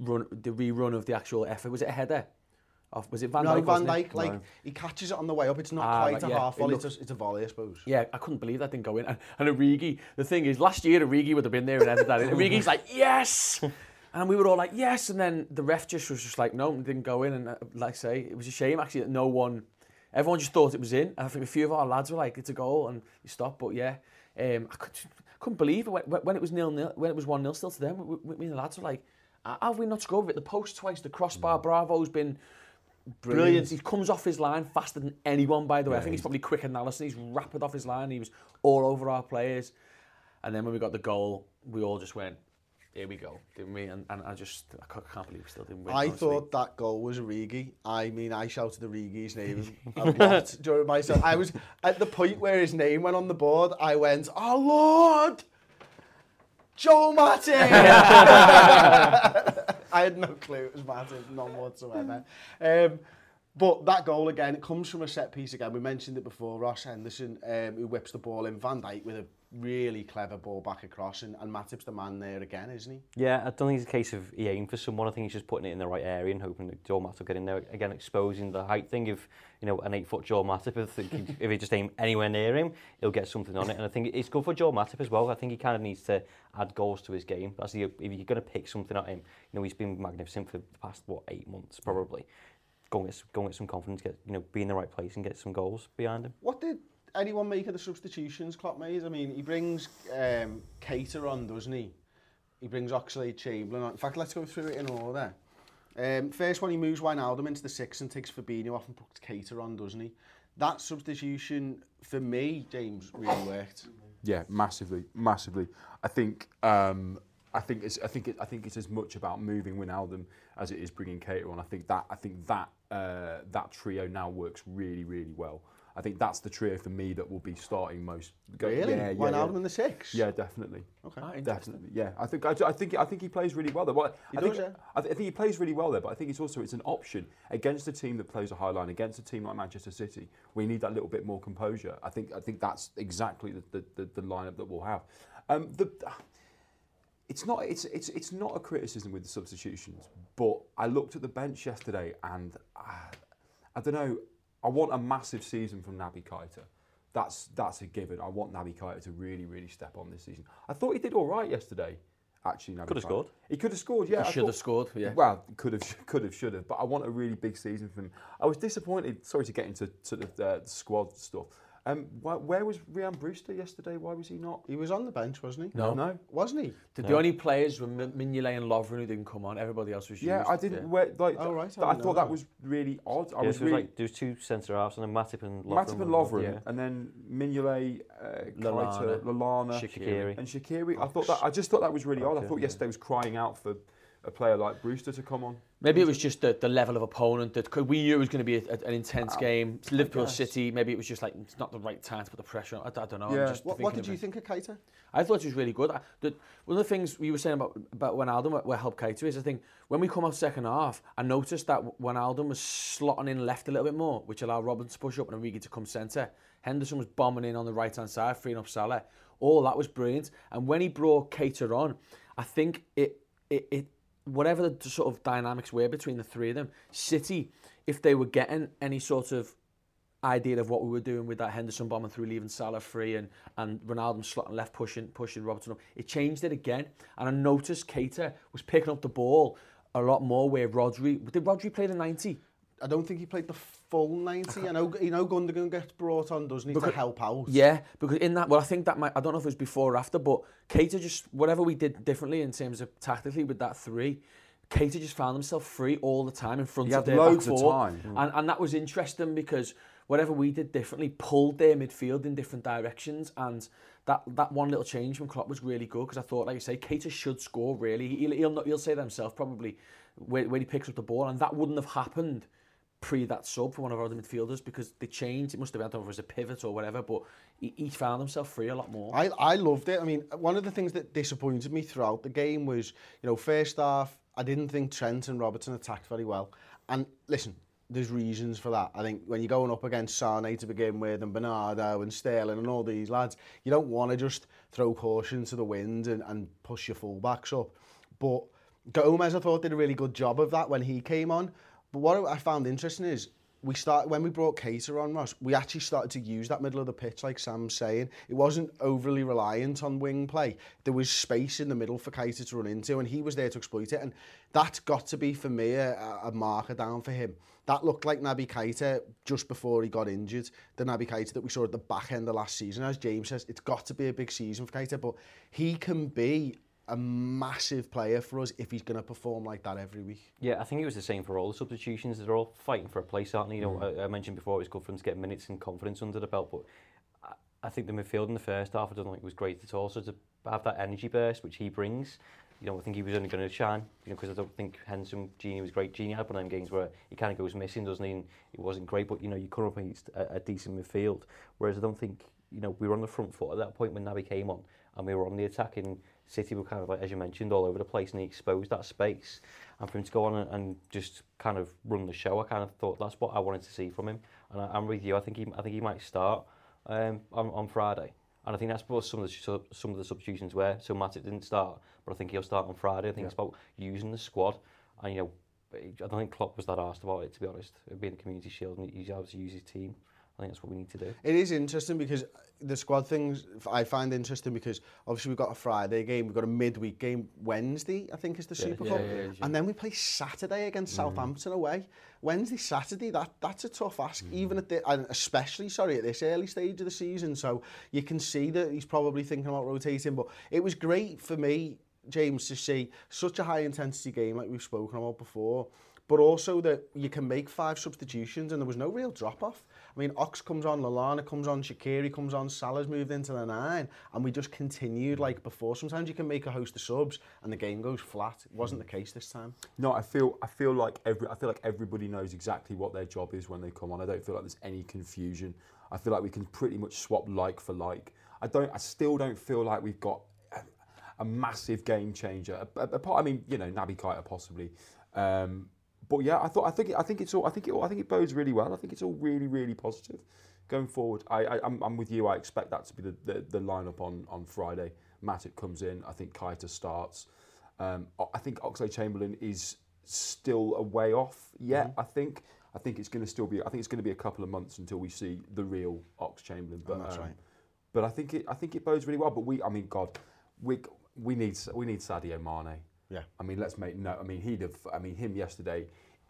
run, the rerun of the actual effort. Was it a header? Off, was it Van No, Dijk? Van wasn't it? Dijk, like, he catches it on the way up. It's not Ah, quite right, a yeah. half It volley, looked- it's, a, it's a volley, I suppose. Yeah, I couldn't believe that didn't go in. And, and Origi, the thing is, last year Origi would have been there and ended that in. Origi's like, yes! And we were all like, yes! And then the ref just was just like, no, it didn't go in. And uh, like I say, it was a shame actually that no one, everyone just thought it was in. I think a few of our lads were like, it's a goal, and you stop. But yeah, um, I, could, couldn't believe it when, when it was nil nil, when it was one 0 still to them. We, we, me and the lads were like, have we not scored it? The post twice, the crossbar. Bravo's been brilliant. He comes off his line faster than anyone, by the way. I think he's probably quicker than Alisson. He's rapid off his line. He was all over our players. And then when we got the goal, we all just went, here we go, didn't we? And, and I just, I can't believe we still didn't win. I honestly. thought that goal was Origi. I mean, I shouted the Origi's name a lot during my set. I was at the point where his name went on the board. I went, "Oh Lord, Joe Martin." I had no clue it was Matip, none whatsoever. Um, but that goal again, it comes from a set piece again. We mentioned it before. Ross Henderson, um, who whips the ball in. Van Dijk with a really clever ball back across, and, and Matip's the man there again, isn't he? Yeah, I don't think it's a case of he aimed for someone. I think he's just putting it in the right area and hoping that Joel Matip will get in there. Again, exposing the height thing. If, you know, an eight-foot Joel Matip, if, he, if he just aim anywhere near him, he'll get something on it. And I think it's good for Joel Matip as well. I think he kind of needs to add goals to his game. That's the, if you're going to pick something at him, you know, he's been magnificent for the past, what, eight months probably. Go and get, go and get some confidence, get, you know, be in the right place and get some goals behind him. What did anyone make of the substitutions, Klopp made? I mean, he brings um, Keita on, doesn't he? He brings Oxlade Chamberlain on. In fact, let's go through it in order. Um, first one, he moves Wijnaldum into the six and takes Fabinho off and puts Keita on, doesn't he? That substitution, for me, James, really worked. Yeah, massively, massively. I think um, I think it's I think it, I think it's as much about moving Wijnaldum as it is bringing Keita on. I think that I think that uh, that trio now works really really well. I think that's the trio for me that will be starting most. Go, Really? Yeah, yeah, Wijnaldum yeah. in the six? Yeah, definitely. Okay. Ah. Definitely, yeah. I think I, I think I think he plays really well there. But He I does, think yeah. I, th- I think he plays really well there. But I think it's also it's an option against a team that plays a high line, against a team like Manchester City. We need that little bit more composure. I think I think that's exactly the the, the, the lineup that we'll have. Um, the it's not it's it's it's not a criticism with the substitutions, but I looked at the bench yesterday and uh, I don't know. I want a massive season from Naby Keita. That's that's a given. I want Naby Keita to really really step on this season. I thought he did all right yesterday. Actually, Naby Could have scored. He could have scored. Yeah, I should have scored, yeah. Well, could have, could have, should have. But I want a really big season from him. I was disappointed. Sorry to get into sort of uh, the squad stuff. Um, why, where was Rian Brewster yesterday? Why was he not? He was on the bench, wasn't he? No. No. Wasn't he? The, the only players were Mi- Mignolet and Lovren who didn't come on. Everybody else was Yeah, used. I didn't. Where, like, Oh, right, I I, thought that. that. was really odd. I was was really like, there was two centre halves and then Matip and Lovren. Matip and were- Lovren, Yeah. and then Mignolet, uh, Lallana. Keita, Lallana, Shaqiri. and Shaqiri. I thought that. I just thought that was really odd. I thought yesterday was crying out for a player like Brewster to come on. Maybe it was just the, the level of opponent that we knew it was going to be a, a- an intense game. Oh it's Liverpool. City. Maybe it was just like it's not the right time to put the pressure on. I, I don't know. I'm Yeah. just What, what did you it. think of Keita? I thought it was really good. I, the, one of the things we were saying about about Wijnaldum what, what helped Keita is I think when we come out second half, I noticed that Wijnaldum was slotting in left a little bit more, which allowed Robin to push up and Origi to come centre. Henderson was bombing in on the right hand side, freeing up Salah. All that was brilliant. And when he brought Keita on, I think it it, it whatever the sort of dynamics were between the three of them, City, if they were getting any sort of idea of what we were doing with that Henderson bombing through, leaving Salah free, and and Ronaldo slotting left, pushing pushing Robertson up. It changed it again, and I noticed Keita was picking up the ball a lot more. Where Rodri did Rodri play the ninety? I don't think he played the full 90. I know, you know Gundogan gets brought on, doesn't he, to help out? Yeah, because in that, well, I think that might, I don't know if it was before or after, but Keita just, whatever we did differently in terms of tactically with that three, Keita just found himself free all the time in front He of had their loads back of time. Mm. And, and that was interesting because whatever we did differently pulled their midfield in different directions. And that, that one little change from Klopp was really good because I thought, like you say, Keita should score really. He'll, he'll, not, he'll say that himself probably when, when he picks up the ball. And that wouldn't have happened pre that sub for one of our other midfielders because they changed. It must have if it was a pivot or whatever, but he, he found himself free a lot more. I, I loved it. I mean, one of the things that disappointed me throughout the game was, you know, first half, I didn't think Trent and Robertson attacked very well. And listen, there's reasons for that. I think when you're going up against Sane to begin with and Bernardo and Sterling and all these lads, you don't want to just throw caution to the wind and, and push your fullbacks up. But Gomez, I thought, did a really good job of that when he came on. But what I found interesting is we start when we brought Keita on Ross, we actually started to use that middle of the pitch, like Sam's saying. It wasn't overly reliant on wing play. There was space in the middle for Keita to run into, and he was there to exploit it. And that's got to be for me a, a marker down for him. That looked like Naby Keita just before he got injured. The Naby Keita that we saw at the back end of last season. As James says, it's got to be a big season for Keita, but he can be a massive player for us if he's going to perform like that every week. Yeah, I think it was the same for all the substitutions. They're all fighting for a place, aren't they? You know, mm. I, I mentioned before it was good for them to get minutes and confidence under the belt, but I, I think the midfield in the first half, I don't think it was great at all. So to have that energy burst, which he brings, you know, I think he was only going to shine, you know, because I don't think Henson, Gini was great. Gini had one of them games where he kind of goes missing, doesn't he? And it wasn't great, but, you know, you come up against a, a decent midfield. Whereas I don't think, you know, we were on the front foot at that point when Naby came on, and we were on the attacking City were kind of like, as you mentioned, all over the place, and he exposed that space. And for him to go on and, and just kind of run the show, I kind of thought that's what I wanted to see from him. And I, I'm with you. I think he, I think he might start um, on, on Friday. And I think that's what some of the some of the substitutions were. So Matic didn't start, but I think he'll start on Friday. I think yeah. it's about using the squad. And you know, I don't think Klopp was that asked about it to be honest. Being the community shield, and he obviously used his team. I think that's what we need to do. It is interesting because the squad things I find interesting because obviously we've got a Friday game, we've got a midweek game Wednesday, I think is the yeah, Super yeah, Cup, yeah, yeah, and then we play Saturday against mm. Southampton away. Wednesday, Saturday, that that's a tough ask, mm. even at the, and especially sorry at this early stage of the season. So you can see that he's probably thinking about rotating, but it was great for me, James, to see such a high intensity game like we've spoken about before but also that you can make five substitutions and there was no real drop off. I mean, Ox comes on, Lallana comes on, Shaqiri comes on, Salah's moved into the nine, and we just continued like before. Sometimes you can make a host of subs and the game goes flat. It wasn't the case this time. No, I feel I feel like every I feel like everybody knows exactly what their job is when they come on. I don't feel like there's any confusion. I feel like we can pretty much swap like for like. I don't. I still don't feel like we've got a, a massive game changer. Apart, I mean, you know, Naby Keita possibly. Um, but yeah, I thought I think I think it's all I think it all, I think it bodes really well. I think it's all really really positive going forward. I, I I'm, I'm with you. I expect that to be the, the, the lineup on on Friday. Matip comes in. I think Keita starts. Um, I think Oxlade Chamberlain is still a way off yet. Mm-hmm. I think I think it's going to still be. I think it's going to be a couple of months until we see the real Ox Chamberlain. But, oh, um, right. But I think it I think it bodes really well. But we I mean God, we we need we need Sadio Mane. Yeah. I mean, let's make no. I mean, he'd have. I mean, him yesterday.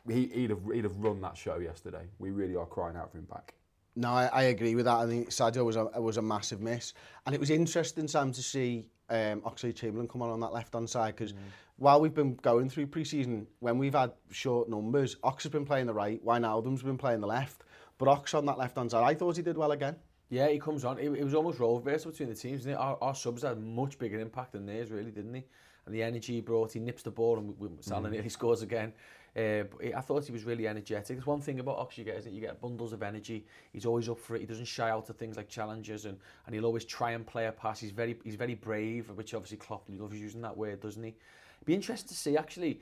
He, he'd have. He'd have run that show yesterday. We really are crying out for him back. No, I, I agree with that. I think Sadio was a was a massive miss, and it was interesting, Sam, to see um, Oxley Chamberlain come on on that left hand side because mm. while we've been going through pre-season, when we've had short numbers, Ox has been playing the right, Wijnaldum's been playing the left, but Ox on that left hand side, I thought he did well again. Yeah, he comes on. It, it was almost role reversal between the teams. Didn't it? Our, our subs had much bigger impact than theirs, really, didn't he? And the energy he brought, he nips the ball and we, we, Salah mm. nearly scores again. Uh, but it, I thought he was really energetic. It's one thing about Ox you get, is that you get bundles of energy. He's always up for it. He doesn't shy out to things like challenges and, and he'll always try and play a pass. He's very, he's very brave, which obviously Klopp loves using that word, doesn't he? It'd be interesting to see, actually,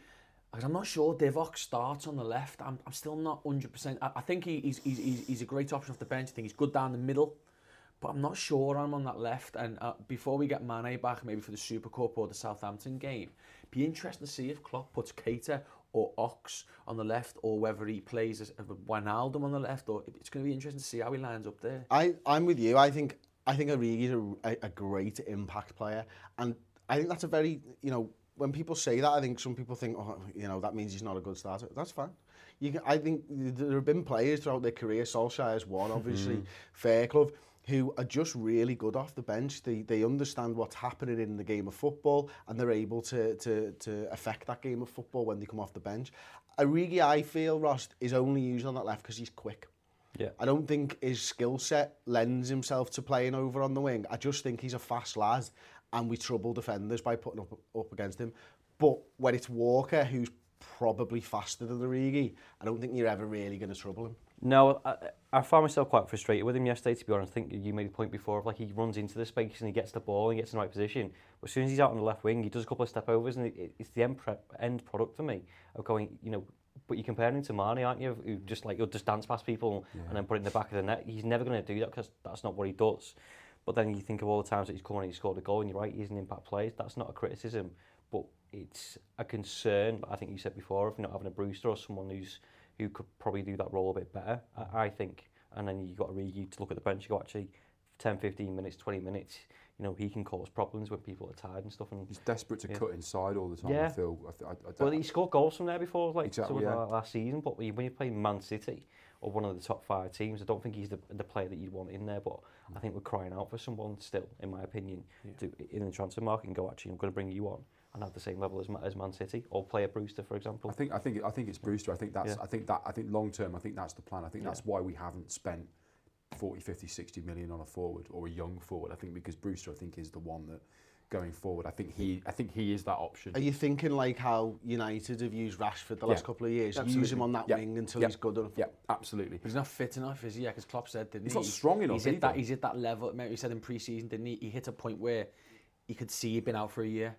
I'm not sure Divock starts on the left. I'm, I'm still not 100%. I, I think he, he's, he's, he's a great option off the bench. I think he's good down the middle but I'm not sure I'm on that left. And uh, before we get Mane back, maybe for the Super Cup or the Southampton game, be interesting to see if Klopp puts Keita or Ox on the left, or whether he plays as Wijnaldum on the left. Or it's going to be interesting to see how he lines up there. I I'm with you. I think I think Origi is a, a great impact player, and I think that's a very you know when people say that, I think some people think, oh, you know, that means he's not a good starter. That's fine. You can, I think there have been players throughout their career. Solskjaer's one, obviously. Mm. Fairclough who are just really good off the bench. They, they understand what's happening in the game of football and they're able to, to, to affect that game of football when they come off the bench. Origi, I feel, Ross, is only used on that left because he's quick. Yeah. I don't think his skill set lends himself to playing over on the wing. I just think he's a fast lad and we trouble defenders by putting up, up against him. But when it's Walker who's probably faster than Origi. I don't think you're ever really going to trouble him. No, I, I found myself quite frustrated with him yesterday, to be honest. I think you made the point before of like he runs into the space and he gets the ball and he gets in the right position. But as soon as he's out on the left wing, he does a couple of step overs and it, it's the end, pre- end product for me of going, you know, but you're comparing him to Mane, aren't you? Who just like, you'll just dance past people yeah. and then put it in the back of the net. He's never going to do that because that's not what he does. But then you think of all the times that he's come on and he's scored a goal, and you're right, he's an impact player. That's not a criticism, but it's a concern. I think you said before of not having a Brewster or someone who's who could probably do that role a bit better. I, I think, and then you got Origi to look at the bench. You go actually 10, 15 minutes, 20 minutes. You know he can cause problems when people are tired and stuff. And he's desperate to yeah. cut inside all the time. Yeah. I feel. I, I, I, well, he scored goals from there before, like, exactly, yeah. like last season. But when you play Man City, or one of the top five teams. I don't think he's the, the player that you'd want in there, but mm. I think we're crying out for someone still, in my opinion, yeah. to, in the transfer market and go, actually, I'm going to bring you on and have the same level as, as Man City or player Brewster, for example. I think I think I think it's Brewster. I think that's yeah. I think that I think long term. I think that's the plan. I think yeah. that's why we haven't spent 40, 50, 60 million on a forward or a young forward. I think because Brewster, I think, is the one that going forward. I think he I think he is that option. Are you thinking like how United have used Rashford the Yeah. last couple of years? Use him on that Yeah. wing until Yeah. he's good enough. Yeah, absolutely. He's not fit enough, is he? Yeah, because Klopp said, didn't He's he? not strong enough He's at, that, either. he's at that level. Remember he said in pre-season, didn't he? He hit a point where he could see he'd been out for a year.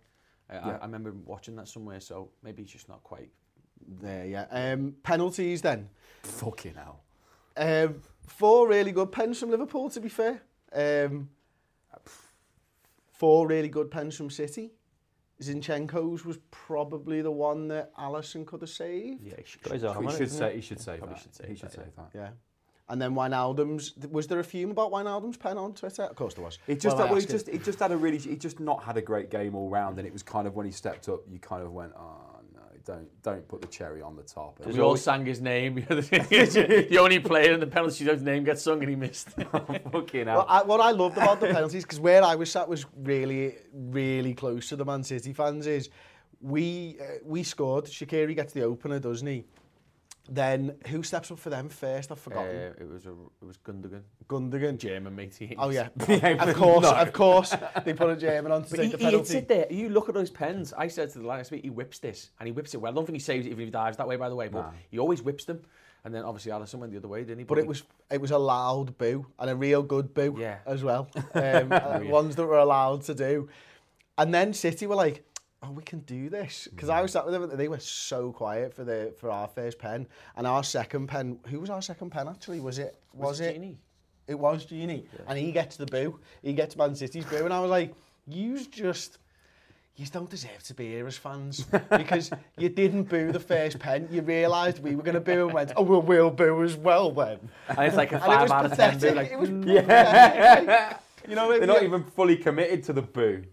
Uh, I, Yeah. I remember watching that somewhere, so maybe he's just not quite. There, yeah. Um, penalties then. Fucking hell. Um, four really good pens from Liverpool, to be fair. Um, four really good pens from City. Zinchenko's was probably the one that Alisson could have saved. Yeah, he should. Got his He should say he should say Probably that. should say he should yeah. say that. Yeah. And then Wijnaldum's, was there a fume about Wijnaldum's pen on Twitter? Of course there was. It just Well, I well, he just he just had a really he just not had a great game all round, and it was kind of when he stepped up, you kind of went, oh no, don't don't put the cherry on the top. And We all sang his name. the only player in the penalty shootouts name gets sung and he missed. fucking Well. I, what I loved about the penalties, because where I was sat was really, really close to the Man City fans, is we uh, we scored. Shaqiri gets the opener, doesn't he? Then who steps up for them first? I've forgotten. Uh, it was a, it was Gundogan. Gundogan. German matey. Oh yeah. yeah of course, no. of course. They put a German on to but take he, the penalty. He hits there. You look at those pens. I said to the last week, he whips this, and he whips it well. I don't think he saves it even if he dives that way. By the way, but nah. he always whips them. And then obviously Allison went the other way, didn't he? But, but it was it was a loud boo and a real good boo yeah. as well. Um, oh, yeah. Ones that were allowed to do. And then City were like, oh, we can do this. Because I mm. was sat with them and they were so quiet for the for our first pen. And our second pen, who was our second pen actually? Was it? Was, it? Gini? It was Gini. And he gets the boo. He gets Man City's boo. And I was like, you just... You don't deserve to be here as fans because you didn't boo the first pen. You realised we were going to boo and went, oh, well, we'll boo as well then. And it's like a And it five was out of ten. pathetic. boo, Like, it was yeah. You know, They're not even fully committed to the boo.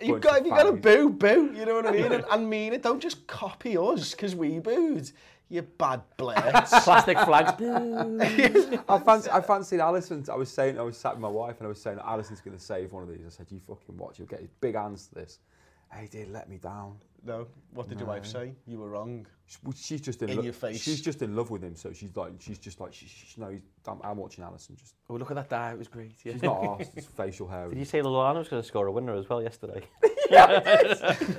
You Bunch got of if you've got to fannies. boo, boo. You know what I mean? and, and mean it. Don't just copy us because we booed. You bad blitz. plastic flags. I fancy, I fancied Alisson. I was saying, I was sat with my wife and I was saying, Alisson's going to save one of these. I said, you fucking watch, you'll get his big hands to this. Hey, he did let me down. No. What did your wife say? You were wrong. She- well, She's just in, In lo- your face. She's just in love with him, so she's like, she's just like, she, she knows. I'm, I'm watching Alisson. Just, oh, look at that dive. It was great. Yeah. she's not asked. It's facial hair. Did you say Lallana was going to score a winner as well yesterday? I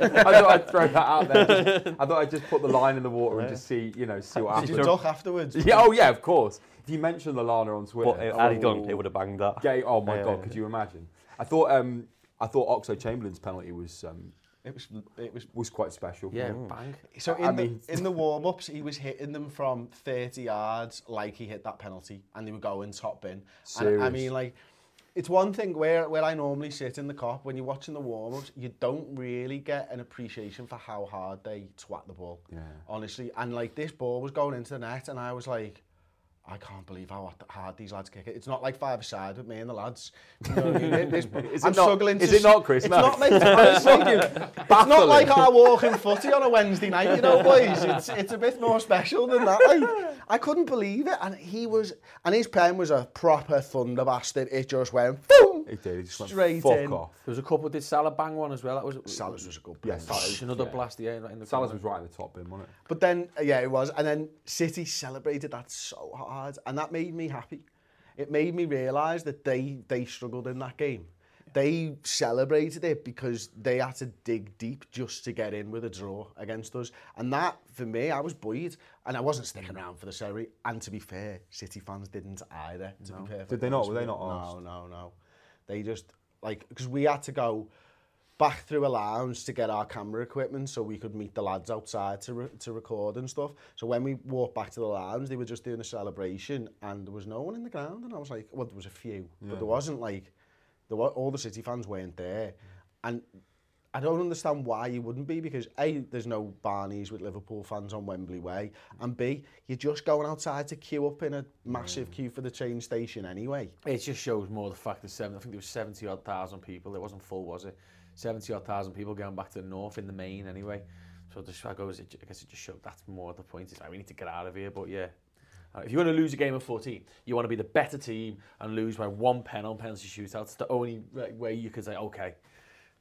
thought I'd throw that out there. Just- I thought I'd just put the line in the water and just see, you know, see what Did you happens. afterwards? Yeah, oh yeah, of course. If you mentioned Lallana on Twitter, but uh, had he done, it would have banged that. Gay, oh my Yeah, god, yeah, could yeah. you imagine? I thought um, I thought Oxlade Chamberlain's penalty was um, It was. It was. was quite special. Yeah, mm. bang. So in I the mean- in the warm ups, he was hitting them from 30 yards like he hit that penalty, and they were going top bin. And I mean, like, it's one thing where where I normally sit in the Kop when you're watching the warm ups, you don't really get an appreciation for how hard they twat the ball. Yeah. Honestly, and like this ball was going into the net, and I was like. I can't believe how hard these lads kick it. It's not like five aside with me and the lads. You know I mean? this, is I'm not- struggling is to it not, Chris? It's No. not, mate. Honestly, it's not like our walking footy on a Wednesday night, you know, boys. It's it's a bit more special than that. Like, I couldn't believe it, and he was, and his pen was a proper thunder bastard. It just went boom, He did. He just went straight fuck in. off. There was a couple. Did Salah bang one as well? That was Salah's was a good Yes, pen. It was another blast. Yeah, right in the Salah's corner. was right in the top bin, wasn't it? But then, uh, yeah, it was, and then City celebrated that so hard, and that made me happy. It made me realise that they they struggled in that game they celebrated it because they had to dig deep just to get in with a draw against us. And that, for me, I was buoyed. And I wasn't sticking around for the ceremony. And to be fair, City fans didn't either, to be perfect. Did they not? Were they not you. arsed? No, no, no. They just, like, because we had to go back through a lounge to get our camera equipment so we could meet the lads outside to, re to record and stuff. So when we walked back to the lounge, they were just doing a celebration and there was no one in the ground. And I was like, well, there was a few, yeah. but there wasn't like, there were, all the City fans weren't there. And I don't understand why you wouldn't be because A, there's no Barneys with Liverpool fans on Wembley Way, and B, you're just going outside to queue up in a massive queue for the train station anyway. It just shows more the fact that seven, I think there was 70 odd thousand people. It wasn't full, was it? 70 odd thousand people going back to the north in the main anyway. So just, I, goes, I guess it just showed that's more the point. It's like we need to get out of here. But yeah, uh, if you want to lose a game of 14, you want to be the better team and lose by one pen on penalty shootouts. It's the only way you could say, okay,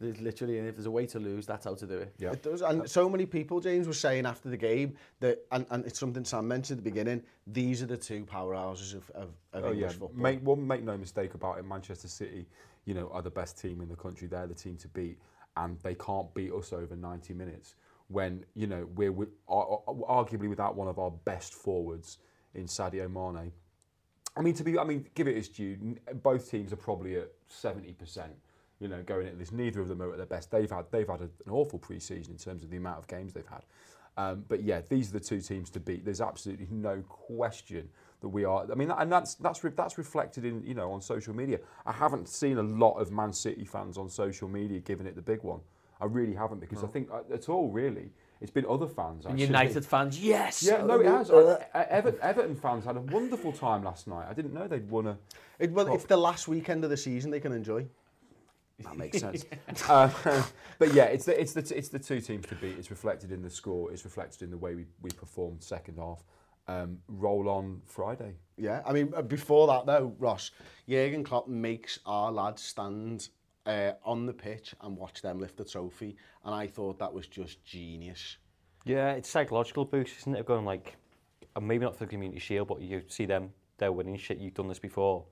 there's literally, and if there's a way to lose, that's how to do it. Yeah. It does, and so many people, James, were saying after the game that, and, and it's something Sam mentioned at the beginning. These are the two powerhouses of, of, of Oh English yeah, football. make well, make no mistake about it. Manchester City, you know, are the best team in the country. They're the team to beat, and they can't beat us over 90 minutes. When you know we're with, ar- ar- arguably without one of our best forwards in Sadio Mane. I mean, to be, I mean, give it its due. Both teams are probably at 70 percent. You know, going into this, neither of them are at their best. They've had they've had an awful pre-season in terms of the amount of games they've had. Um, but yeah, these are the two teams to beat. There's absolutely no question that we are. I mean, and that's that's re- that's reflected in you know on social media. I haven't seen a lot of Man City fans on social media giving it the big one. I really haven't because I think uh, at all really it's been other fans. And actually. United fans, yes! Yeah, no, it has. Uh, Everton, Everton fans had a wonderful time last night. I didn't know they'd won a. It, well, it's the last weekend of the season they can enjoy. That makes sense. yeah. Um, but yeah, it's the, it's, the, it's the two teams to beat. It's reflected in the score. It's reflected in the way we, we performed second half. Um, roll on Friday. Yeah, I mean, uh, before that though, Ross, Jurgen Klopp makes our lads stand uh, on the pitch and watch them lift the trophy. And I thought that was just genius. Yeah, it's psychological boost, isn't it? Of going like, and maybe not for the Community Shield, but you see them, they're winning shit, you've done this before.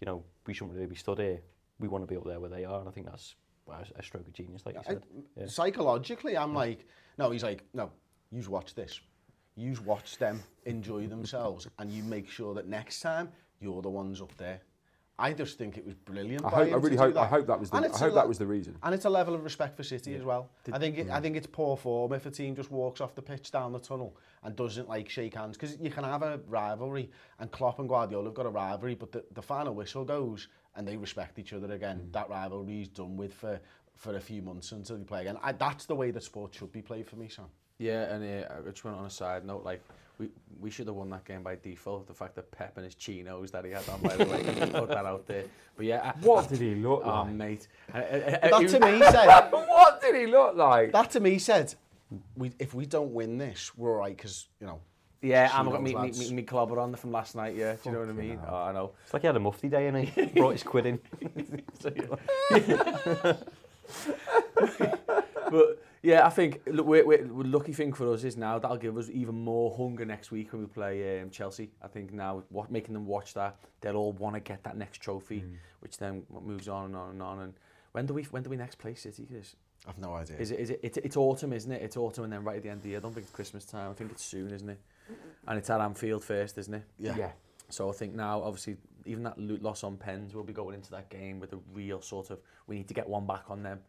You know, we shouldn't really be stood here we want to be up there where they are, and I think that's a stroke of genius, like you said. I, yeah. Psychologically, I'm yeah. like, no, he's like, no, you watch this. You watch them enjoy themselves, and you make sure that next time you're the ones up there. I just think it was brilliant. I, hope, I really hope that. I hope that was the, I hope that was the reason. And it's a level of respect for City yeah. as well. Did, I think it, yeah. I think it's poor form if a team just walks off the pitch down the tunnel and doesn't like shake hands because you can have a rivalry and Klopp and Guardiola have got a rivalry but the, the final whistle goes and they respect each other again. Mm. That rivalry is done with for for a few months until they play again. I, that's the way that sport should be played for me, Sam. Yeah, and uh, I just went on a side note like we, we should have won that game by default. The fact that Pep and his chinos that he had on, by the way, just put that out there. But yeah, I, What I- did he look Oh, like? mate. Uh, uh, uh, That he to was- me said, what did he look like? that to me said, we, if we don't win this, we're all right because you know. Yeah, I'm got knows, me, me, lads. me, me clobber on from last night, yeah. Do you know what I mean? Oh, I know. It's like he had a mufti day and he brought his quid in. but yeah, I think look, we're, we're, lucky thing for us is now that'll give us even more hunger next week when we play um, Chelsea. I think now what making them watch that, they'll all want to get that next trophy, mm. which then moves on and on and on. And when do we when do we next play City? Cause I've no idea. Is it, is it, it's, it's autumn, isn't it? It's autumn and then right at the end of the year. I don't think it's Christmas time. I think it's soon, isn't it? And it's at Anfield first, isn't it? Yeah. yeah. So I think now, obviously, even that loss on pens, we'll be going into that game with a real sort of, we need to get one back on them.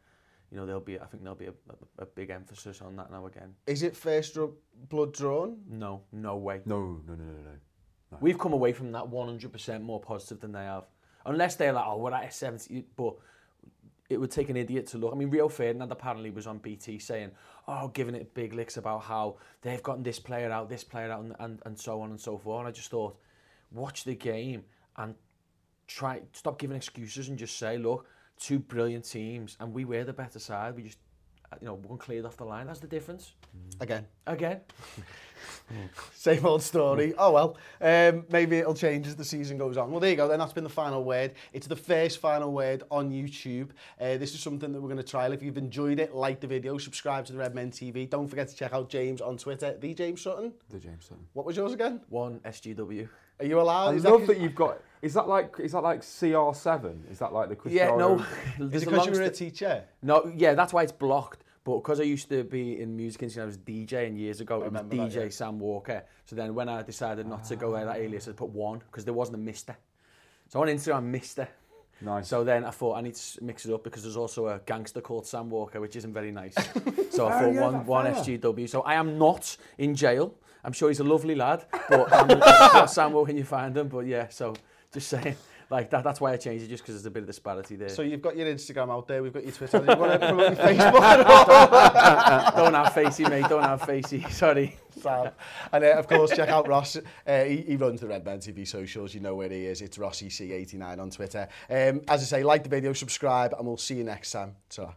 You know, there'll be, I think there'll be a, a, a big emphasis on that now again. Is it first dr- blood drawn? No, no way. No, no, no, no, no. We've come away from that 100% more positive than they have. Unless they're like, oh, we're at a 70, but it would take an idiot to look. I mean, Rio Ferdinand apparently was on BT saying, oh, giving it big licks about how they've gotten this player out, this player out, and, and, and so on and so forth. And I just thought, watch the game and try stop giving excuses and just say, look, two brilliant teams, and we were the better side. We just, uh, you know, one cleared off the line. That's the difference. Again. Again. Same old story. Oh well, um, maybe it'll change as the season goes on. Well, there you go. Then that's been the final word. It's the first final word on YouTube. Uh, this is something that we're going to trial. If you've enjoyed it, like the video, subscribe to the Red Men TV. Don't forget to check out James on Twitter, the James Sutton. The James Sutton. What was yours again? One SGW. Are you allowed? I is love that, that you've got. Is that like is that like CR7? Is that like the Cristiano? Yeah, no. Is there's it a because you were a teacher? No, yeah, that's why it's blocked. But because I used to be in music industry, I was DJing years ago. It was remember that, DJ yeah. Sam Walker. So then when I decided not to go with that alias, I put one because there wasn't a Mister. So on Instagram, Mister. Nice. So then I thought I need to mix it up because there's also a gangster called Sam Walker, which isn't very nice. so I Oh, thought yeah, one, one fella. SGW. So I am not in jail. I'm sure he's a lovely lad, but I'm not Sam Walker when you find him. But yeah, so Just saying. Like, that, that's why I changed it, just because there's a bit of disparity there. So you've got your Instagram out there, we've got your Twitter, you've got to promote your Facebook. don't have facey, mate, don't have facey, sorry. Sam. And uh, of course, check out Ross. Uh, he, he runs the Red Man TV socials. You know where he is. It's RossEC89 on Twitter. Um, as I say, like the video, subscribe, and we'll see you next time. ta